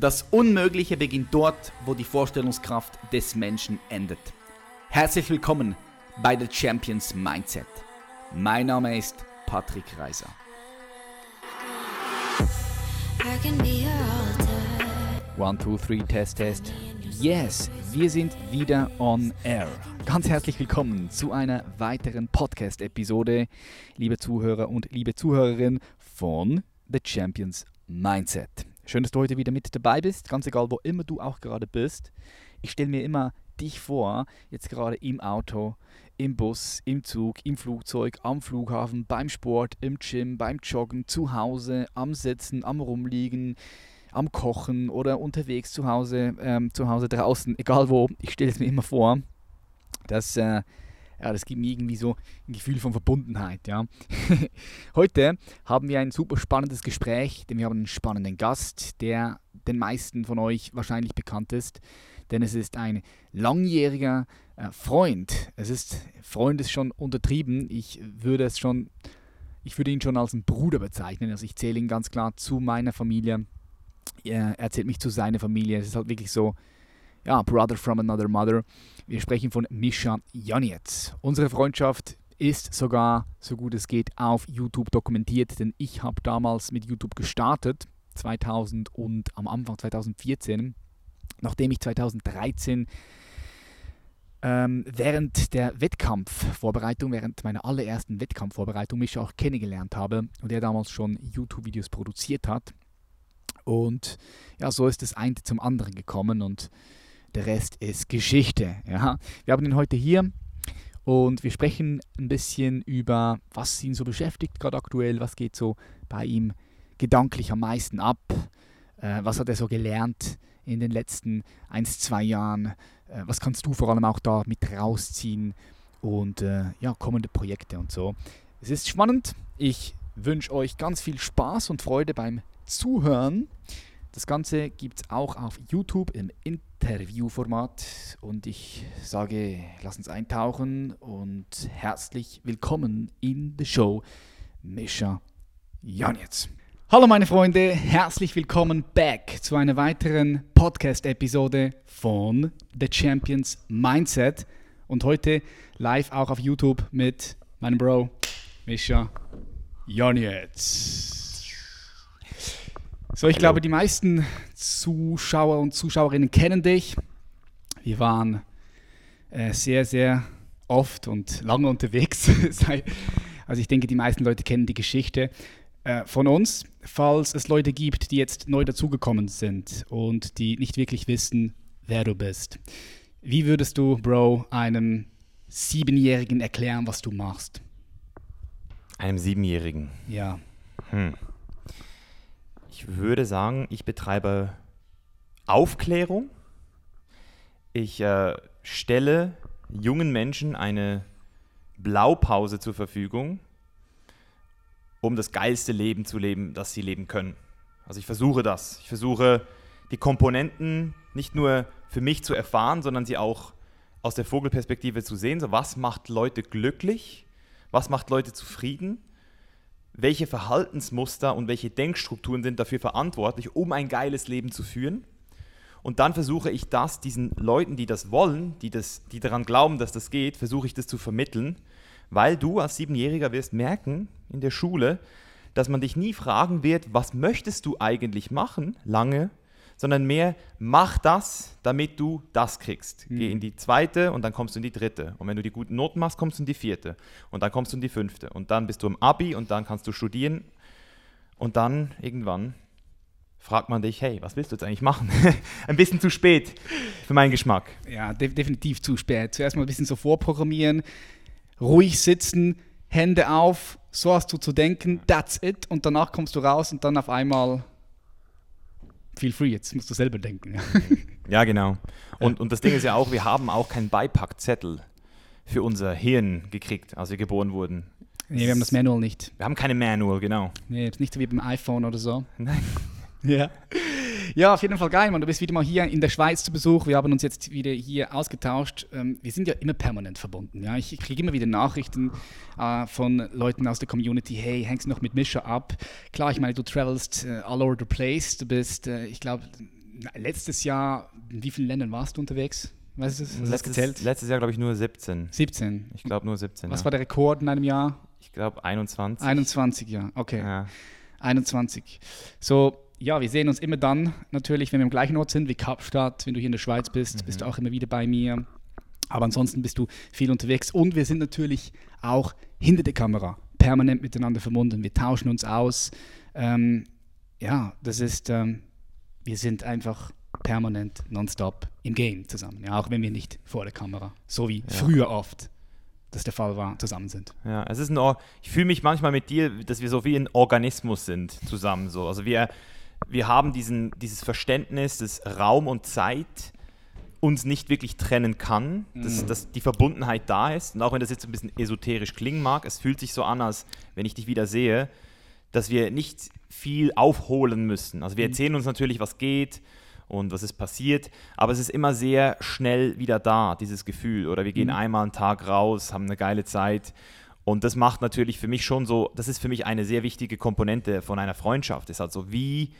Das Unmögliche beginnt dort, wo die Vorstellungskraft des Menschen endet. Herzlich willkommen bei The Champions Mindset. Mein Name ist Patrick Reiser. One, two, three, test, test. Yes, wir sind wieder on air. Ganz herzlich willkommen zu einer weiteren Podcast-Episode, liebe Zuhörer und liebe Zuhörerinnen von The Champions Mindset. Schön, dass du heute wieder mit dabei bist, ganz egal, wo immer du auch gerade bist. Ich stelle mir immer dich vor, jetzt gerade im Auto, im Bus, im Zug, im Flugzeug, am Flughafen, beim Sport, im Gym, beim Joggen, zu Hause, am Sitzen, am Rumliegen, am Kochen oder unterwegs zu Hause, ähm, zu Hause draußen, egal wo. Ich stelle es mir immer vor, dass äh, ja, das gibt mir irgendwie so ein Gefühl von Verbundenheit. Ja. Heute haben wir ein super spannendes Gespräch, denn wir haben einen spannenden Gast, der den meisten von euch wahrscheinlich bekannt ist, denn es ist ein langjähriger äh, Freund. Es ist, Freund ist schon untertrieben, ich würde es schon, ich würde ihn schon als einen Bruder bezeichnen, also ich zähle ihn ganz klar zu meiner Familie, er erzählt mich zu seiner Familie, es ist halt wirklich so, ja, Brother from Another Mother. Wir sprechen von Mischa Janetz. Unsere Freundschaft ist sogar, so gut es geht, auf YouTube dokumentiert, denn ich habe damals mit YouTube gestartet, 2000 und am Anfang 2014, nachdem ich 2013 ähm, während der Wettkampfvorbereitung, während meiner allerersten Wettkampfvorbereitung mich auch kennengelernt habe und er damals schon YouTube-Videos produziert hat. Und ja, so ist das eine zum anderen gekommen und der Rest ist Geschichte. Ja? Wir haben ihn heute hier und wir sprechen ein bisschen über, was ihn so beschäftigt gerade aktuell, was geht so bei ihm gedanklich am meisten ab, äh, was hat er so gelernt in den letzten ein, zwei Jahren, äh, was kannst du vor allem auch da mit rausziehen und äh, ja, kommende Projekte und so. Es ist spannend. Ich wünsche euch ganz viel Spaß und Freude beim Zuhören. Das Ganze gibt es auch auf YouTube im Interviewformat und ich sage, lass uns eintauchen und herzlich willkommen in the Show, Mischa Janitz. Hallo meine Freunde, herzlich willkommen back zu einer weiteren Podcast-Episode von The Champions Mindset und heute live auch auf YouTube mit meinem Bro Mischa Janitz. So, ich Hallo. glaube, die meisten Zuschauer und Zuschauerinnen kennen dich. Wir waren äh, sehr, sehr oft und lange unterwegs. also ich denke, die meisten Leute kennen die Geschichte äh, von uns. Falls es Leute gibt, die jetzt neu dazugekommen sind und die nicht wirklich wissen, wer du bist. Wie würdest du, Bro, einem Siebenjährigen erklären, was du machst? Einem Siebenjährigen? Ja. Hm. Ich würde sagen, ich betreibe Aufklärung. Ich äh, stelle jungen Menschen eine Blaupause zur Verfügung, um das geilste Leben zu leben, das sie leben können. Also ich versuche das. Ich versuche die Komponenten nicht nur für mich zu erfahren, sondern sie auch aus der Vogelperspektive zu sehen. So was macht Leute glücklich? Was macht Leute zufrieden? Welche Verhaltensmuster und welche Denkstrukturen sind dafür verantwortlich, um ein geiles Leben zu führen. Und dann versuche ich das diesen Leuten, die das wollen, die, das, die daran glauben, dass das geht, versuche ich das zu vermitteln, weil du als Siebenjähriger wirst merken in der Schule, dass man dich nie fragen wird, was möchtest du eigentlich machen, lange, sondern mehr mach das, damit du das kriegst. Mhm. Geh in die zweite und dann kommst du in die dritte. Und wenn du die guten Noten machst, kommst du in die vierte. Und dann kommst du in die fünfte. Und dann bist du im Abi und dann kannst du studieren. Und dann irgendwann fragt man dich, hey, was willst du jetzt eigentlich machen? ein bisschen zu spät für meinen Geschmack. Ja, de definitiv zu spät. Zuerst mal ein bisschen so vorprogrammieren, ruhig sitzen, Hände auf, so hast du zu denken, that's it. Und danach kommst du raus und dann auf einmal feel free, jetzt musst du selber denken. ja, genau. Und, und das Ding ist ja auch, wir haben auch keinen Beipackzettel für unser Hirn gekriegt, als wir geboren wurden. Nee, wir haben das Manual nicht. Wir haben keine Manual, genau. Nee, nicht so wie beim iPhone oder so. Nein. Ja. Ja, auf jeden Fall geil, Mann. Du bist wieder mal hier in der Schweiz zu Besuch. Wir haben uns jetzt wieder hier ausgetauscht. Ähm, wir sind ja immer permanent verbunden. Ja? Ich kriege immer wieder Nachrichten äh, von Leuten aus der Community. Hey, hängst du noch mit Mischa ab? Klar, ich meine, du travelst äh, all over the place. Du bist, äh, ich glaube, letztes Jahr, in wie vielen Ländern warst du unterwegs? Weißt du? Hast letztes, gezählt? letztes Jahr, glaube ich, nur 17. 17? Ich glaube nur 17. Was ja. war der Rekord in einem Jahr? Ich glaube 21. 21, ja, okay. Ja. 21. So, ja, wir sehen uns immer dann natürlich, wenn wir am gleichen Ort sind, wie Kapstadt. Wenn du hier in der Schweiz bist, mhm. bist du auch immer wieder bei mir. Aber ansonsten bist du viel unterwegs und wir sind natürlich auch hinter der Kamera permanent miteinander verbunden. Wir tauschen uns aus. Ähm, ja, das ist, ähm, wir sind einfach permanent nonstop im Game zusammen. Ja, auch wenn wir nicht vor der Kamera, so wie ja. früher oft das der Fall war, zusammen sind. Ja, es ist ein Or ich fühle mich manchmal mit dir, dass wir so wie ein Organismus sind zusammen. So. Also wir, wir haben diesen, dieses Verständnis, dass Raum und Zeit uns nicht wirklich trennen kann, dass, mhm. dass die Verbundenheit da ist. Und auch wenn das jetzt ein bisschen esoterisch klingen mag, es fühlt sich so an, als wenn ich dich wieder sehe, dass wir nicht viel aufholen müssen. Also wir mhm. erzählen uns natürlich, was geht und was ist passiert, aber es ist immer sehr schnell wieder da, dieses Gefühl. Oder wir gehen mhm. einmal einen Tag raus, haben eine geile Zeit. Und das macht natürlich für mich schon so, das ist für mich eine sehr wichtige Komponente von einer Freundschaft. Ist also wie,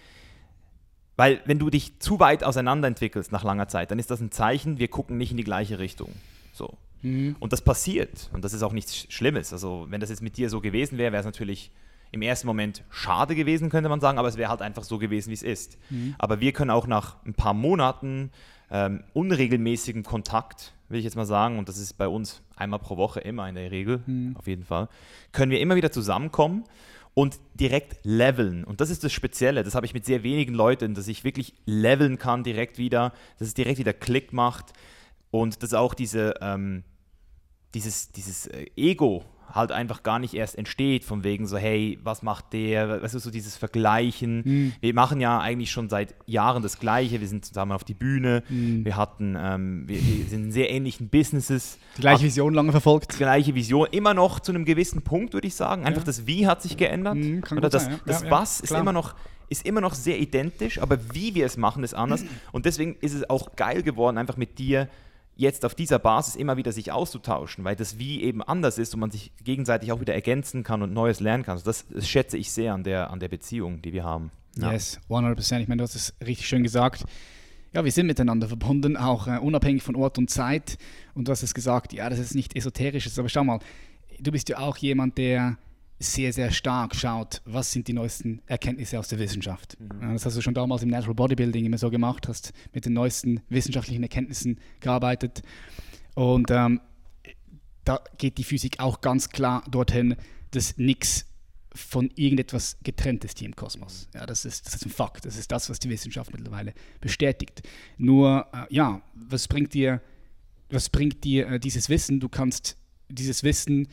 weil wenn du dich zu weit auseinanderentwickelst nach langer Zeit, dann ist das ein Zeichen, wir gucken nicht in die gleiche Richtung. So. Mhm. Und das passiert. Und das ist auch nichts Schlimmes. Also, wenn das jetzt mit dir so gewesen wäre, wäre es natürlich im ersten Moment schade gewesen, könnte man sagen, aber es wäre halt einfach so gewesen, wie es ist. Mhm. Aber wir können auch nach ein paar Monaten ähm, unregelmäßigen Kontakt, will ich jetzt mal sagen, und das ist bei uns einmal pro Woche immer in der Regel, mhm. auf jeden Fall, können wir immer wieder zusammenkommen und direkt leveln. Und das ist das Spezielle. Das habe ich mit sehr wenigen Leuten, dass ich wirklich leveln kann direkt wieder, dass es direkt wieder Klick macht und dass auch diese, ähm, dieses, dieses äh, Ego halt einfach gar nicht erst entsteht, von wegen so, hey, was macht der, weißt du, so dieses Vergleichen. Mhm. Wir machen ja eigentlich schon seit Jahren das Gleiche, wir sind zusammen auf die Bühne, mhm. wir hatten, ähm, wir, wir, sind in sehr ähnlichen Businesses. Die gleiche Vision lange verfolgt. Die gleiche Vision, immer noch zu einem gewissen Punkt, würde ich sagen. Einfach ja. das Wie hat sich geändert. Mhm, Oder das, sein, ja. das ja, Was ist immer noch ist immer noch sehr identisch, aber wie wir es machen, ist anders. Und deswegen ist es auch geil geworden, einfach mit dir jetzt auf dieser Basis immer wieder sich auszutauschen, weil das Wie eben anders ist und man sich gegenseitig auch wieder ergänzen kann und Neues lernen kann. Also das, das schätze ich sehr an der, an der Beziehung, die wir haben. Ja. Yes, 100%. Ich meine, du hast es richtig schön gesagt. Ja, wir sind miteinander verbunden, auch äh, unabhängig von Ort und Zeit. Und du hast es gesagt, ja, das ist nicht esoterisch, aber schau mal, du bist ja auch jemand, der sehr, sehr stark schaut, was sind die neuesten Erkenntnisse aus der Wissenschaft. Mhm. Das hast du schon damals im Natural Bodybuilding immer so gemacht, hast mit den neuesten wissenschaftlichen Erkenntnissen gearbeitet. Und ähm, da geht die Physik auch ganz klar dorthin, dass nichts von irgendetwas getrennt ist hier im Kosmos. Ja, das, ist, das ist ein Fakt. Das ist das, was die Wissenschaft mittlerweile bestätigt. Nur, äh, ja, was bringt dir, was bringt dir äh, dieses Wissen? Du kannst dieses Wissen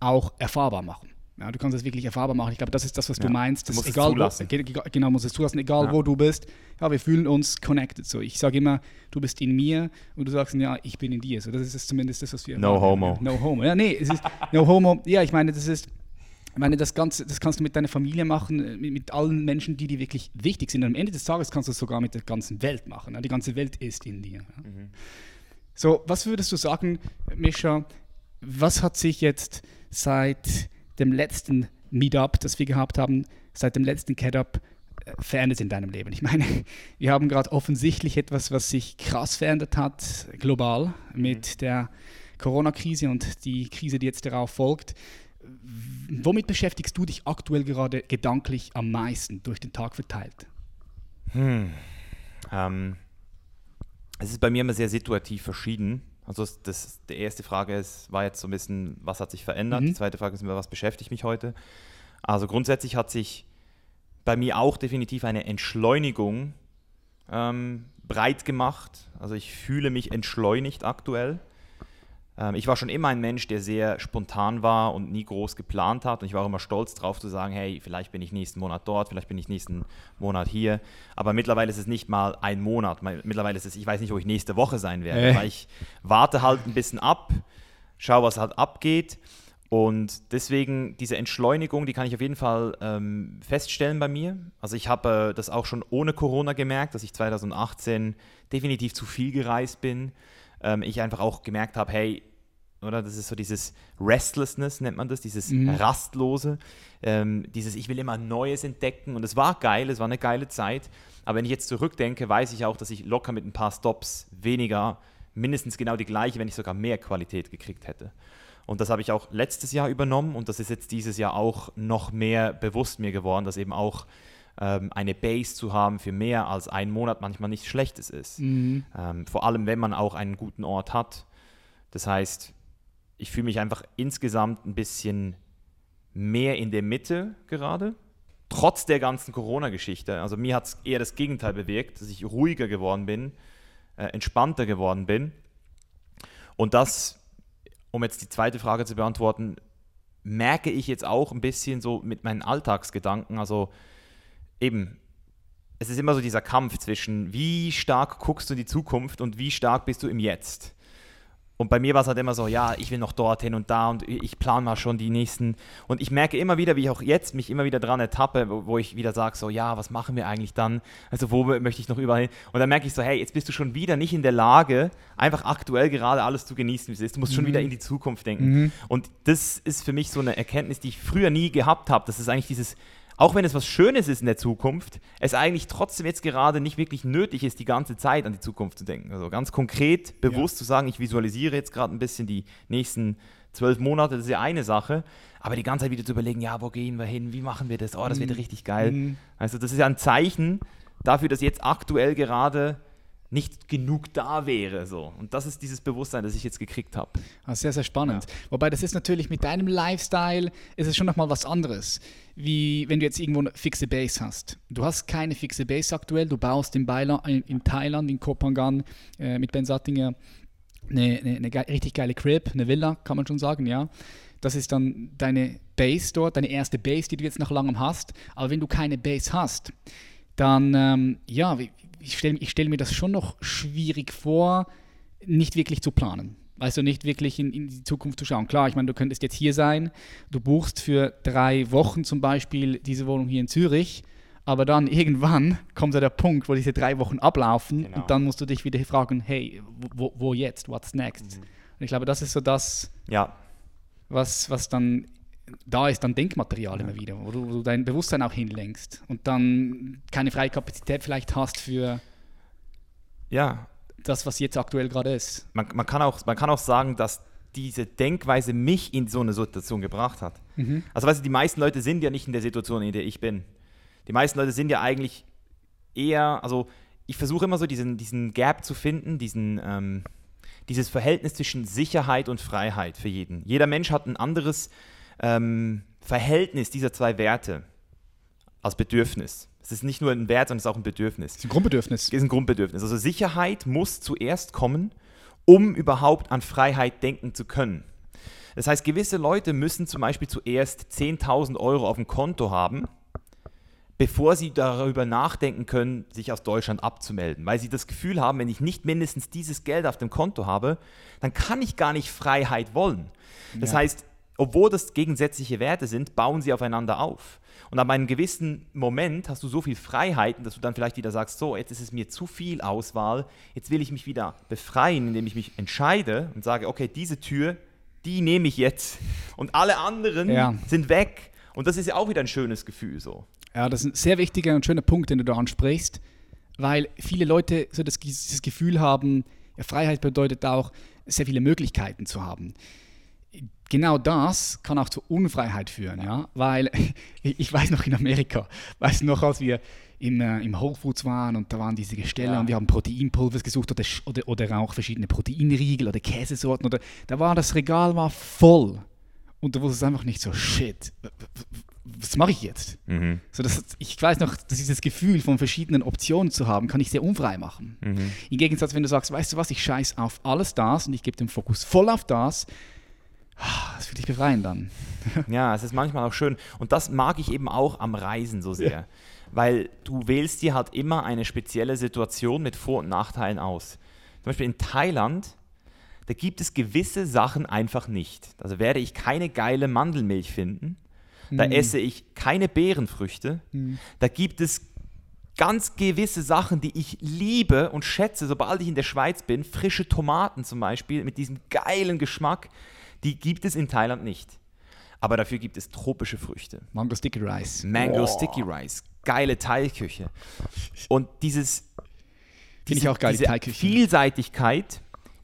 auch erfahrbar machen. Ja, du kannst es wirklich erfahrbar machen. Ich glaube, das ist das, was ja, du meinst. Du musst egal, es zulassen. Wo, genau, musst es zulassen, egal ja. wo du bist. Ja, wir fühlen uns connected. So, ich sage immer, du bist in mir und du sagst, ja, ich bin in dir. So, das ist zumindest das, was wir. No homo. No homo. Ja, nee, es ist no homo. Ja, ich meine, das ist. Ich meine, das Ganze, das kannst du mit deiner Familie machen, mit, mit allen Menschen, die dir wirklich wichtig sind. Und am Ende des Tages kannst du es sogar mit der ganzen Welt machen. Die ganze Welt ist in dir. Mhm. So, was würdest du sagen, Mischa? Was hat sich jetzt seit dem letzten Meetup, das wir gehabt haben, seit dem letzten CatUp äh, verändert in deinem Leben? Ich meine, wir haben gerade offensichtlich etwas, was sich krass verändert hat, global, mit mhm. der Corona-Krise und die Krise, die jetzt darauf folgt. Womit beschäftigst du dich aktuell gerade gedanklich am meisten durch den Tag verteilt? Hm. Ähm, es ist bei mir immer sehr situativ verschieden. Also das, die erste Frage ist, war jetzt so ein bisschen, was hat sich verändert? Mhm. Die zweite Frage ist immer, was beschäftigt mich heute? Also grundsätzlich hat sich bei mir auch definitiv eine Entschleunigung ähm, breit gemacht. Also ich fühle mich entschleunigt aktuell. Ähm, ich war schon immer ein Mensch, der sehr spontan war und nie groß geplant hat. Und ich war auch immer stolz darauf zu sagen, hey, vielleicht bin ich nächsten Monat dort, vielleicht bin ich nächsten Monat hier. Aber mittlerweile ist es nicht mal ein Monat. Mittlerweile ist es, ich weiß nicht, wo ich nächste Woche sein werde. Äh. Weil ich warte halt ein bisschen ab, schaue, was halt abgeht. Und deswegen diese Entschleunigung, die kann ich auf jeden Fall ähm, feststellen bei mir. Also ich habe äh, das auch schon ohne Corona gemerkt, dass ich 2018 definitiv zu viel gereist bin ähm, ich einfach auch gemerkt habe, hey, oder? Das ist so dieses Restlessness, nennt man das, dieses mhm. Rastlose, ähm, dieses Ich will immer Neues entdecken. Und es war geil, es war eine geile Zeit. Aber wenn ich jetzt zurückdenke, weiß ich auch, dass ich locker mit ein paar Stops weniger, mindestens genau die gleiche, wenn nicht sogar mehr Qualität gekriegt hätte. Und das habe ich auch letztes Jahr übernommen und das ist jetzt dieses Jahr auch noch mehr bewusst mir geworden, dass eben auch ähm, eine Base zu haben für mehr als einen Monat manchmal nichts Schlechtes ist. Mhm. Ähm, vor allem, wenn man auch einen guten Ort hat. Das heißt, ich fühle mich einfach insgesamt ein bisschen mehr in der Mitte gerade, trotz der ganzen Corona-Geschichte. Also mir hat es eher das Gegenteil bewirkt, dass ich ruhiger geworden bin, äh, entspannter geworden bin. Und das, um jetzt die zweite Frage zu beantworten, merke ich jetzt auch ein bisschen so mit meinen Alltagsgedanken. Also eben, es ist immer so dieser Kampf zwischen, wie stark guckst du in die Zukunft und wie stark bist du im Jetzt. Und bei mir war es halt immer so, ja, ich will noch dorthin und da und ich plane mal schon die nächsten. Und ich merke immer wieder, wie ich auch jetzt mich immer wieder dran ertappe, wo, wo ich wieder sage, so, ja, was machen wir eigentlich dann? Also wo möchte ich noch überall hin? Und dann merke ich so, hey, jetzt bist du schon wieder nicht in der Lage, einfach aktuell gerade alles zu genießen, wie es ist. Du musst mhm. schon wieder in die Zukunft denken. Mhm. Und das ist für mich so eine Erkenntnis, die ich früher nie gehabt habe. Das ist eigentlich dieses auch wenn es was Schönes ist in der Zukunft, es eigentlich trotzdem jetzt gerade nicht wirklich nötig ist, die ganze Zeit an die Zukunft zu denken. Also ganz konkret, bewusst ja. zu sagen, ich visualisiere jetzt gerade ein bisschen die nächsten zwölf Monate, das ist ja eine Sache, aber die ganze Zeit wieder zu überlegen, ja, wo gehen wir hin, wie machen wir das, oh, das wird mhm. richtig geil. Mhm. Also das ist ja ein Zeichen dafür, dass jetzt aktuell gerade nicht genug da wäre. So. Und das ist dieses Bewusstsein, das ich jetzt gekriegt habe. Ah, sehr, sehr spannend. Ja. Wobei das ist natürlich mit deinem Lifestyle, ist es schon nochmal was anderes, wie wenn du jetzt irgendwo eine fixe Base hast. Du hast keine fixe Base aktuell, du baust in, Baila, in, Thailand, in Kopangan äh, mit Ben Sattinger eine, eine, eine ge richtig geile Crib, eine Villa, kann man schon sagen, ja. Das ist dann deine Base dort, deine erste Base, die du jetzt nach langem hast. Aber wenn du keine Base hast, dann, ähm, ja, ich stelle ich stell mir das schon noch schwierig vor, nicht wirklich zu planen. Also nicht wirklich in, in, die Zukunft zu schauen. Klar, ich meine, du könntest jetzt hier sein, du buchst für drei Wochen zum Beispiel diese Wohnung hier in Zürich, aber dann irgendwann kommt ja der Punkt, wo diese drei Wochen ablaufen genau. und dann musst du dich wieder fragen, hey, wo, wo jetzt, what's next? Mhm. Und ich glaube, das ist so das, ja. was, was dann da ist dann Denkmaterial immer wieder, wo du, wo du, dein Bewusstsein auch hinlenkst und dann keine freie Kapazität vielleicht hast für ja. Das, was jetzt aktuell gerade ist. Man, man, kann auch, man kann auch sagen, dass diese Denkweise mich in so eine Situation gebracht hat. Mhm. Also weißt du, die meisten Leute sind ja nicht in der Situation, in der ich bin. Die meisten Leute sind ja eigentlich eher, also ich versuche immer so diesen, diesen Gap zu finden, diesen, ähm, dieses Verhältnis zwischen Sicherheit und Freiheit für jeden. Jeder Mensch hat ein anderes ähm, Verhältnis dieser zwei Werte als Bedürfnis. Es ist nicht nur ein Wert, sondern es ist auch ein Bedürfnis. Es ist ein Grundbedürfnis. Es ist ein Grundbedürfnis. Also Sicherheit muss zuerst kommen, um überhaupt an Freiheit denken zu können. Das heißt, gewisse Leute müssen zum Beispiel zuerst 10.000 Euro auf dem Konto haben, bevor sie darüber nachdenken können, sich aus Deutschland abzumelden. Weil sie das Gefühl haben, wenn ich nicht mindestens dieses Geld auf dem Konto habe, dann kann ich gar nicht Freiheit wollen. Das ja. heißt, obwohl das gegensätzliche Werte sind, bauen sie aufeinander auf. Und ab einem gewissen Moment hast du so viel Freiheiten, dass du dann vielleicht wieder sagst, so, jetzt ist es mir zu viel Auswahl, jetzt will ich mich wieder befreien, indem ich mich entscheide und sage, okay, diese Tür, die nehme ich jetzt und alle anderen ja. sind weg. Und das ist ja auch wieder ein schönes Gefühl so. Ja, das ist ein sehr wichtiger und schöner Punkt, den du da ansprichst, weil viele Leute so das, das Gefühl haben, ja, Freiheit bedeutet auch, sehr viele Möglichkeiten zu haben genau das kann auch zur Unfreiheit führen, ja, weil ich weiß noch in Amerika, weiß noch, als wir im, äh, im Whole Foods waren und da waren diese Gestelle ja. und wir haben Proteinpulver gesucht oder, oder, oder auch verschiedene Proteinriegel oder Käsesorten oder da war das Regal war voll und du wusstest einfach nicht so, shit, was mache ich jetzt? Mhm. So, das, ich weiß noch, dass dieses Gefühl von verschiedenen Optionen zu haben, kann ich sehr unfrei machen. Mhm. Im Gegensatz, wenn du sagst, weißt du was, ich scheiß auf alles das und ich gebe den Fokus voll auf das, das fühlt dich befreien dann. ja, es ist manchmal auch schön. Und das mag ich eben auch am Reisen so sehr. Ja. Weil du wählst dir halt immer eine spezielle Situation mit Vor- und Nachteilen aus. Zum Beispiel in Thailand, da gibt es gewisse Sachen einfach nicht. Also werde ich keine geile Mandelmilch finden. Da mhm. esse ich keine Beerenfrüchte. Mhm. Da gibt es ganz gewisse Sachen, die ich liebe und schätze, sobald ich in der Schweiz bin, frische Tomaten zum Beispiel mit diesem geilen Geschmack, die gibt es in Thailand nicht. Aber dafür gibt es tropische Früchte. Mango Sticky Rice. Mango Oh. Sticky Rice, geile Thai-Küche. Und dieses Finde ich auch geil, die diese Thai-Küche. Vielseitigkeit,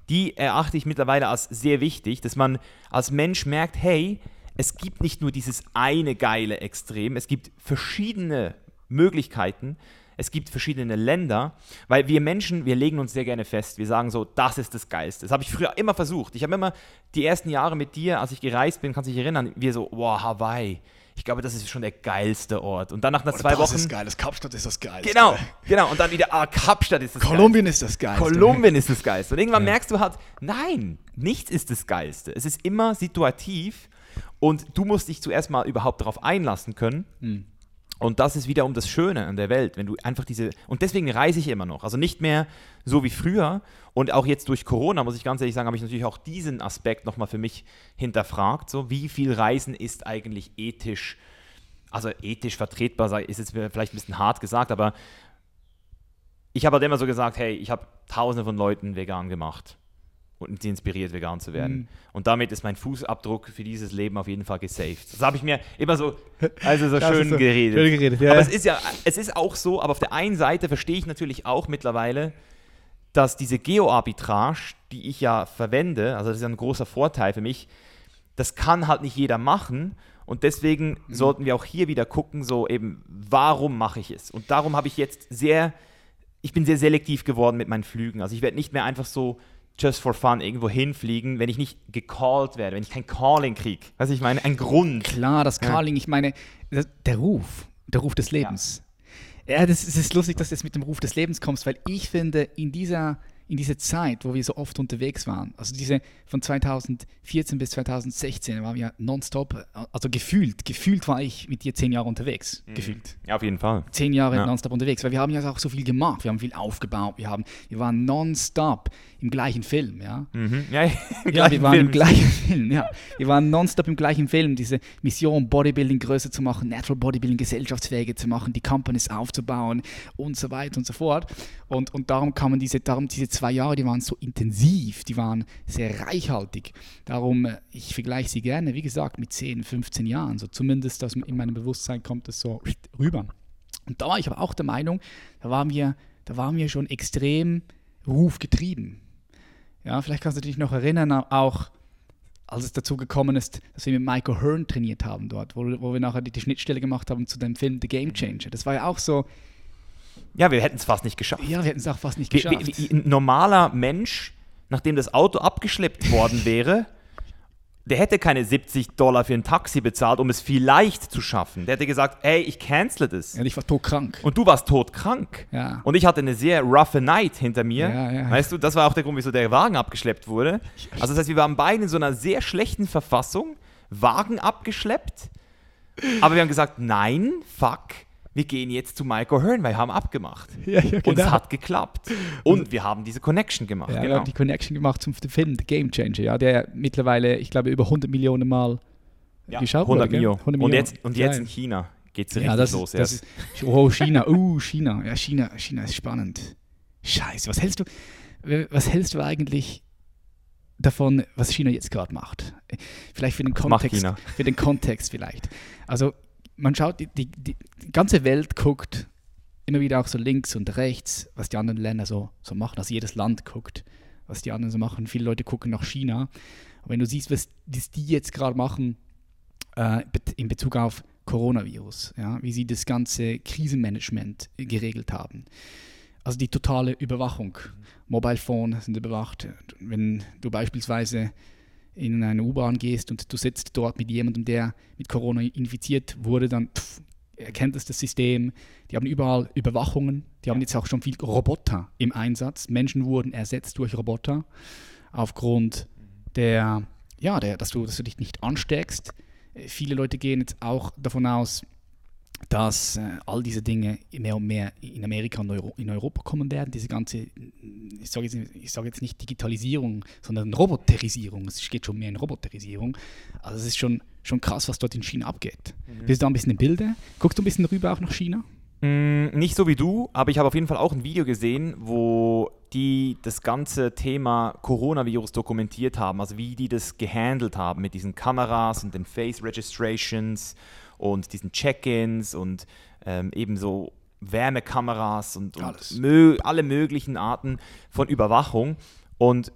die erachte ich mittlerweile als sehr wichtig, dass man als Mensch merkt, hey, es gibt nicht nur dieses eine geile Extrem, es gibt verschiedene Möglichkeiten, es gibt verschiedene Länder, weil wir Menschen, wir legen uns sehr gerne fest, wir sagen so, das ist das Geilste. Das habe ich früher immer versucht. Ich habe immer die ersten Jahre mit dir, als ich gereist bin, kannst du dich erinnern, wir so, wow, Hawaii. Ich glaube, das ist schon der geilste Ort. Und dann nach einer zwei das Wochen. ist geil, das Kapstadt ist das geil. Genau, genau. Und dann wieder, ah, Kapstadt ist das Kolumbien ist das geil. Geilste. Kolumbien ist das Geilste. Und irgendwann Ja. merkst du halt, nein, nichts ist das Geilste. Es ist immer situativ und du musst dich zuerst mal überhaupt darauf einlassen können. Hm. Und das ist wiederum das Schöne an der Welt, wenn du einfach diese. Und deswegen reise ich immer noch. Also nicht mehr so wie früher. Und auch jetzt durch Corona, muss ich ganz ehrlich sagen, habe ich natürlich auch diesen Aspekt nochmal für mich hinterfragt. So, wie viel Reisen ist eigentlich ethisch, also ethisch vertretbar, ist jetzt vielleicht ein bisschen hart gesagt, aber ich habe halt immer so gesagt, hey, ich habe tausende von Leuten vegan gemacht und sie inspiriert, vegan zu werden. Mhm. Und damit ist mein Fußabdruck für dieses Leben auf jeden Fall gesaved. Das habe ich mir immer so, also so schön so geredet. schön geredet, ja, aber ja. es ist ja, es ist auch so, aber auf der einen Seite verstehe ich natürlich auch mittlerweile, dass diese Geo-Arbitrage, die ich ja verwende, also das ist ja ein großer Vorteil für mich, das kann halt nicht jeder machen. Und deswegen Mhm. sollten wir auch hier wieder gucken, so eben, warum mache ich es? Und darum habe ich jetzt sehr, ich bin sehr selektiv geworden mit meinen Flügen. Also ich werde nicht mehr einfach so just for fun irgendwo hinfliegen, wenn ich nicht gecallt werde, wenn ich kein Calling kriege. Was ich meine, ein Grund. Klar, das Ja. Carling, ich meine, das- der Ruf, der Ruf des Lebens. Ja, das, ist- es ist lustig, dass du jetzt mit dem Ruf des Lebens kommst, weil ich finde, in dieser, in dieser Zeit, wo wir so oft unterwegs waren, also diese von 2014 bis 2016, waren wir nonstop, also gefühlt, gefühlt war ich mit dir zehn Jahre unterwegs, gefühlt. Ja, auf jeden Fall. Zehn Jahre Ja. nonstop unterwegs, weil wir haben ja auch so viel gemacht, wir haben viel aufgebaut, wir, haben, wir waren nonstop im gleichen Film, ja. Mhm. Ja, Ja, wir waren Film. im gleichen Film, ja. Wir waren nonstop im gleichen Film, diese Mission, Bodybuilding größer zu machen, Natural Bodybuilding gesellschaftsfähiger zu machen, die Companies aufzubauen und so weiter und so fort. Und, und darum kamen diese, darum diese zwei Jahre, die waren so intensiv, die waren sehr reichhaltig. Darum, äh, ich vergleiche sie gerne, wie gesagt, mit 10, 15 Jahren. So zumindest aus, in meinem Bewusstsein kommt es so rüber. Und da war ich aber auch der Meinung, da waren wir, da waren wir schon extrem rufgetrieben. Ja, vielleicht kannst du dich noch erinnern, auch als es dazu gekommen ist, dass wir mit Michael Hearn trainiert haben dort, wo, wo wir nachher die, die Schnittstelle gemacht haben zu dem Film The Game Changer. Das war ja auch so, Ja, wir hätten es fast nicht geschafft. ja, wir hätten es auch fast nicht geschafft. wie, wie, ein normaler Mensch, nachdem das Auto abgeschleppt worden wäre, der hätte keine 70 Dollar für ein Taxi bezahlt, um es vielleicht zu schaffen. Der hätte gesagt, hey, ich cancele das. ja, ich war todkrank. Und du warst todkrank. Ja. Und ich hatte eine sehr roughe Night hinter mir. Ja, ja. Weißt du, das war auch der Grund, wieso der Wagen abgeschleppt wurde. Also das heißt, wir waren beide in so einer sehr schlechten Verfassung, Wagen abgeschleppt. Aber wir haben gesagt, nein, fuck, wir gehen jetzt zu Michael Hearn, weil wir haben abgemacht. Ja, ja, Und es genau. hat geklappt. Und wir haben diese Connection gemacht. Ja, wir genau. haben die Connection gemacht zum Film The Game Changer, ja, der mittlerweile, ich glaube, über 100 Millionen Mal ja, geschaut 100 wurde. Mio. 100 Und Mio. jetzt, und jetzt in China geht es richtig das, los. das ist, oh, China, uh, China, ja, China, China ist spannend. Scheiße, was hältst du, was hältst du eigentlich davon, was China jetzt gerade macht? Vielleicht für den Kontext, China? für den Kontext vielleicht. Also man schaut, die, die, die ganze Welt guckt immer wieder auch so links und rechts, was die anderen Länder so, so machen. Also jedes Land guckt, was die anderen so machen. Viele Leute gucken nach China. Und wenn du siehst, was das die jetzt gerade machen äh, in Bezug auf Coronavirus, ja, wie sie das ganze Krisenmanagement geregelt haben. Also die totale Überwachung. Mobile Phone sind überwacht. Wenn du beispielsweise in eine U-Bahn gehst und du sitzt dort mit jemandem, der mit Corona infiziert wurde, dann pff, erkennt es das System. Die haben überall Überwachungen. Die haben jetzt auch schon viel Roboter im Einsatz. Menschen wurden ersetzt durch Roboter aufgrund der, ja, der, dass du, dass du dich nicht ansteckst. Äh, Viele Leute gehen jetzt auch davon aus, dass äh, all diese Dinge mehr und mehr in Amerika und Euro, in Europa kommen werden. Diese ganze, ich sage jetzt, ich sage jetzt nicht Digitalisierung, sondern Roboterisierung. Es geht schon mehr in Roboterisierung. Also es ist schon, schon krass, was dort in China abgeht. Bist du da ein bisschen im Bilde? Guckst du ein bisschen rüber auch nach China? Mm, nicht so wie du, aber ich habe auf jeden Fall auch ein Video gesehen, wo die das ganze Thema Coronavirus dokumentiert haben, also wie die das gehandelt haben mit diesen Kameras und den Face Registrations und diesen Check-ins und ähm, ebenso Wärmekameras und, und mö alle möglichen Arten von Überwachung. Und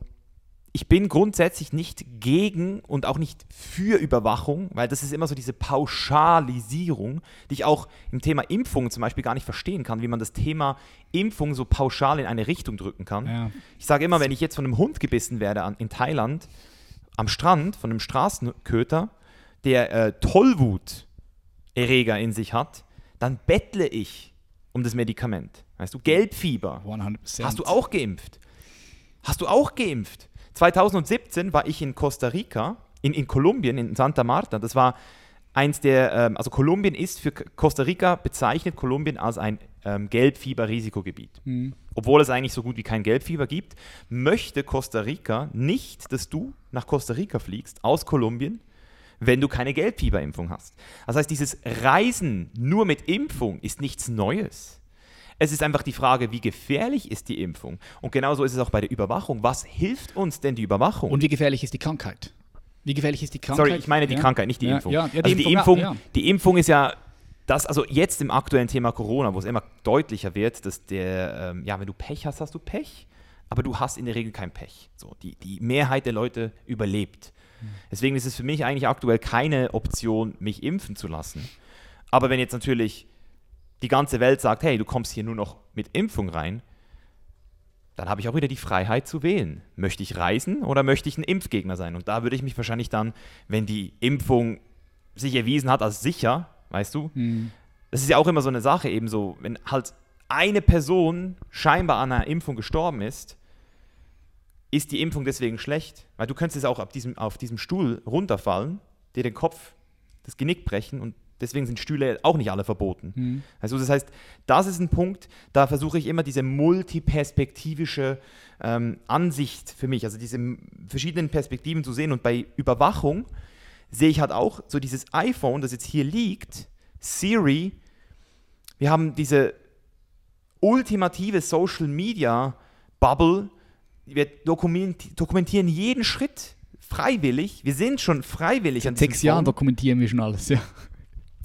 ich bin grundsätzlich nicht gegen und auch nicht für Überwachung, weil das ist immer so diese Pauschalisierung, die ich auch im Thema Impfung zum Beispiel gar nicht verstehen kann, wie man das Thema Impfung so pauschal in eine Richtung drücken kann. Ja. Ich sage immer, wenn ich jetzt von einem Hund gebissen werde an, in Thailand, am Strand, von einem Straßenköter, der äh, Tollwuterreger in sich hat, dann bettle ich um das Medikament. Weißt du, Gelbfieber. 100%. Hast du auch geimpft? Hast du auch geimpft? 2017 war ich in Costa Rica, in, in Kolumbien, in Santa Marta. Das war eins der, ähm, also Kolumbien ist für Costa Rica bezeichnet Kolumbien als ein ähm, Gelbfieber-Risikogebiet. Mhm. Obwohl es eigentlich so gut wie kein Gelbfieber gibt, möchte Costa Rica nicht, dass du nach Costa Rica fliegst aus Kolumbien, wenn du keine Gelbfieberimpfung hast. Das heißt, dieses Reisen nur mit Impfung ist nichts Neues. Es ist einfach die Frage, wie gefährlich ist die Impfung? Und genauso ist es auch bei der Überwachung. Was hilft uns denn die Überwachung? Und wie gefährlich ist die Krankheit? Wie gefährlich ist die Krankheit? Sorry, ich meine die ja. Krankheit, nicht die ja, Impfung. Ja, die, also Impfung, die, Impfung die Impfung ist ja das, also jetzt im aktuellen Thema Corona, wo es immer deutlicher wird, dass der, ähm, ja, wenn du Pech hast, hast du Pech, aber du hast in der Regel kein Pech. So, die, die Mehrheit der Leute überlebt. Deswegen ist es für mich eigentlich aktuell keine Option, mich impfen zu lassen. Aber wenn jetzt natürlich die ganze Welt sagt, hey, du kommst hier nur noch mit Impfung rein, dann habe ich auch wieder die Freiheit zu wählen. Möchte ich reisen oder möchte ich ein Impfgegner sein? Und da würde ich mich wahrscheinlich dann, wenn die Impfung sich erwiesen hat als sicher, weißt du, mhm. das ist ja auch immer so eine Sache, eben so, wenn halt eine Person scheinbar an einer Impfung gestorben ist, ist die Impfung deswegen schlecht? Weil du könntest jetzt auch auf diesem, auf diesem Stuhl runterfallen, dir den Kopf, das Genick brechen und Deswegen sind Stühle auch nicht alle verboten. Mhm. Also das heißt, das ist ein Punkt, da versuche ich immer diese multiperspektivische ähm, Ansicht für mich, also diese verschiedenen Perspektiven zu sehen. Und bei Überwachung sehe ich halt auch so dieses iPhone, das jetzt hier liegt, Siri, wir haben diese ultimative Social Media Bubble, wir dokumentieren jeden Schritt freiwillig. Wir sind schon freiwillig. Seit sechs Jahren dokumentieren wir schon alles, ja.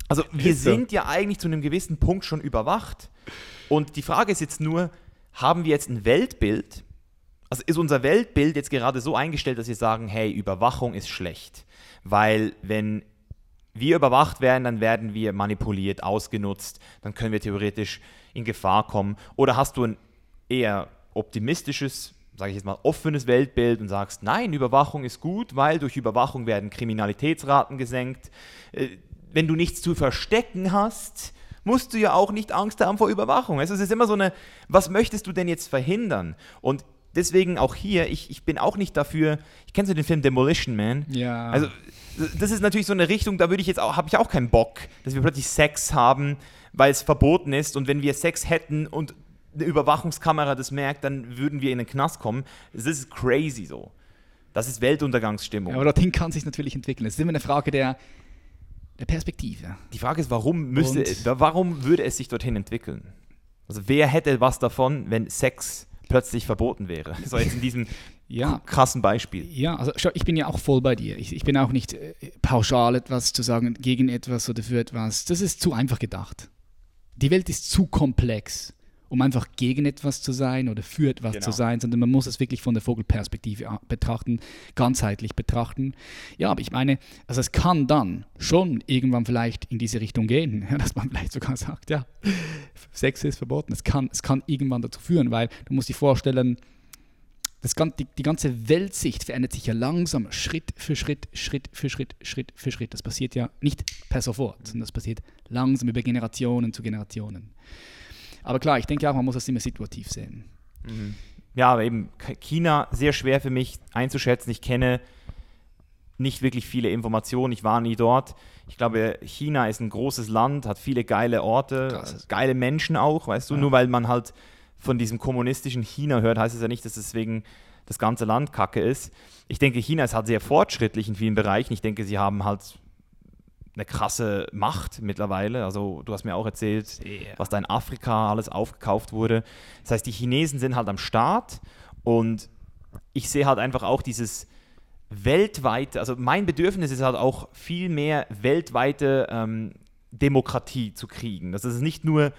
Also wir sind ja eigentlich zu einem gewissen Punkt schon überwacht. Und die Frage ist jetzt nur, haben wir jetzt ein Weltbild? Also ist unser Weltbild jetzt gerade so eingestellt, dass wir sagen, hey, Überwachung ist schlecht. Weil wenn wir überwacht werden, dann werden wir manipuliert, ausgenutzt, dann können wir theoretisch in Gefahr kommen. Oder hast du ein eher optimistisches, sage ich jetzt mal, offenes Weltbild und sagst, nein, Überwachung ist gut, weil durch Überwachung werden Kriminalitätsraten gesenkt, äh, wenn du nichts zu verstecken hast, musst du ja auch nicht Angst haben vor Überwachung. Also es ist immer so eine, was möchtest du denn jetzt verhindern? Und deswegen auch hier, ich, ich bin auch nicht dafür, ich kenne so den Film Demolition Man. Ja. Also das ist natürlich so eine Richtung, da würde ich jetzt auch, habe ich auch keinen Bock, dass wir plötzlich Sex haben, weil es verboten ist und wenn wir Sex hätten und eine Überwachungskamera das merkt, dann würden wir in den Knast kommen. Das ist crazy so. Das ist Weltuntergangsstimmung. Ja, aber dorthin kann sich natürlich entwickeln. Es ist immer eine Frage der, der Perspektive. Die Frage ist, warum, müsste, warum würde es sich dorthin entwickeln? Also wer hätte was davon, wenn Sex plötzlich verboten wäre? So jetzt in diesem ja. krassen Beispiel. Ja, also schau, ich bin ja auch voll bei dir. Ich, ich bin auch nicht äh, pauschal etwas zu sagen gegen etwas oder für etwas. Das ist zu einfach gedacht. Die Welt ist zu komplex um einfach gegen etwas zu sein oder für etwas genau. zu sein, sondern man muss es wirklich von der Vogelperspektive betrachten, ganzheitlich betrachten. Ja, aber ich meine, also es kann dann schon irgendwann vielleicht in diese Richtung gehen, ja, dass man vielleicht sogar sagt, ja, Sex ist verboten. Es kann, es kann irgendwann dazu führen, weil du musst dir vorstellen, das, die, die ganze Weltsicht verändert sich ja langsam, Schritt für Schritt, Schritt für Schritt, Schritt für Schritt. Das passiert ja nicht per sofort, sondern das passiert langsam über Generationen zu Generationen. Aber klar, ich denke auch, man muss das immer situativ sehen. Mhm. Ja, aber eben China sehr schwer für mich einzuschätzen. Ich kenne nicht wirklich viele Informationen. Ich war nie dort. Ich glaube, China ist ein großes Land, hat viele geile Orte, Krass. geile Menschen auch, weißt du. Ja. Nur weil man halt von diesem kommunistischen China hört, heißt es ja nicht, dass deswegen das ganze Land kacke ist. Ich denke, China ist halt sehr fortschrittlich in vielen Bereichen. Ich denke, sie haben halt eine krasse Macht mittlerweile. Also du hast mir auch erzählt, Sehr. was da in Afrika alles aufgekauft wurde. Das heißt, die Chinesen sind halt am Start und ich sehe halt einfach auch dieses weltweite, also mein Bedürfnis ist halt auch viel mehr weltweite ähm, Demokratie zu kriegen. Dass es nicht nur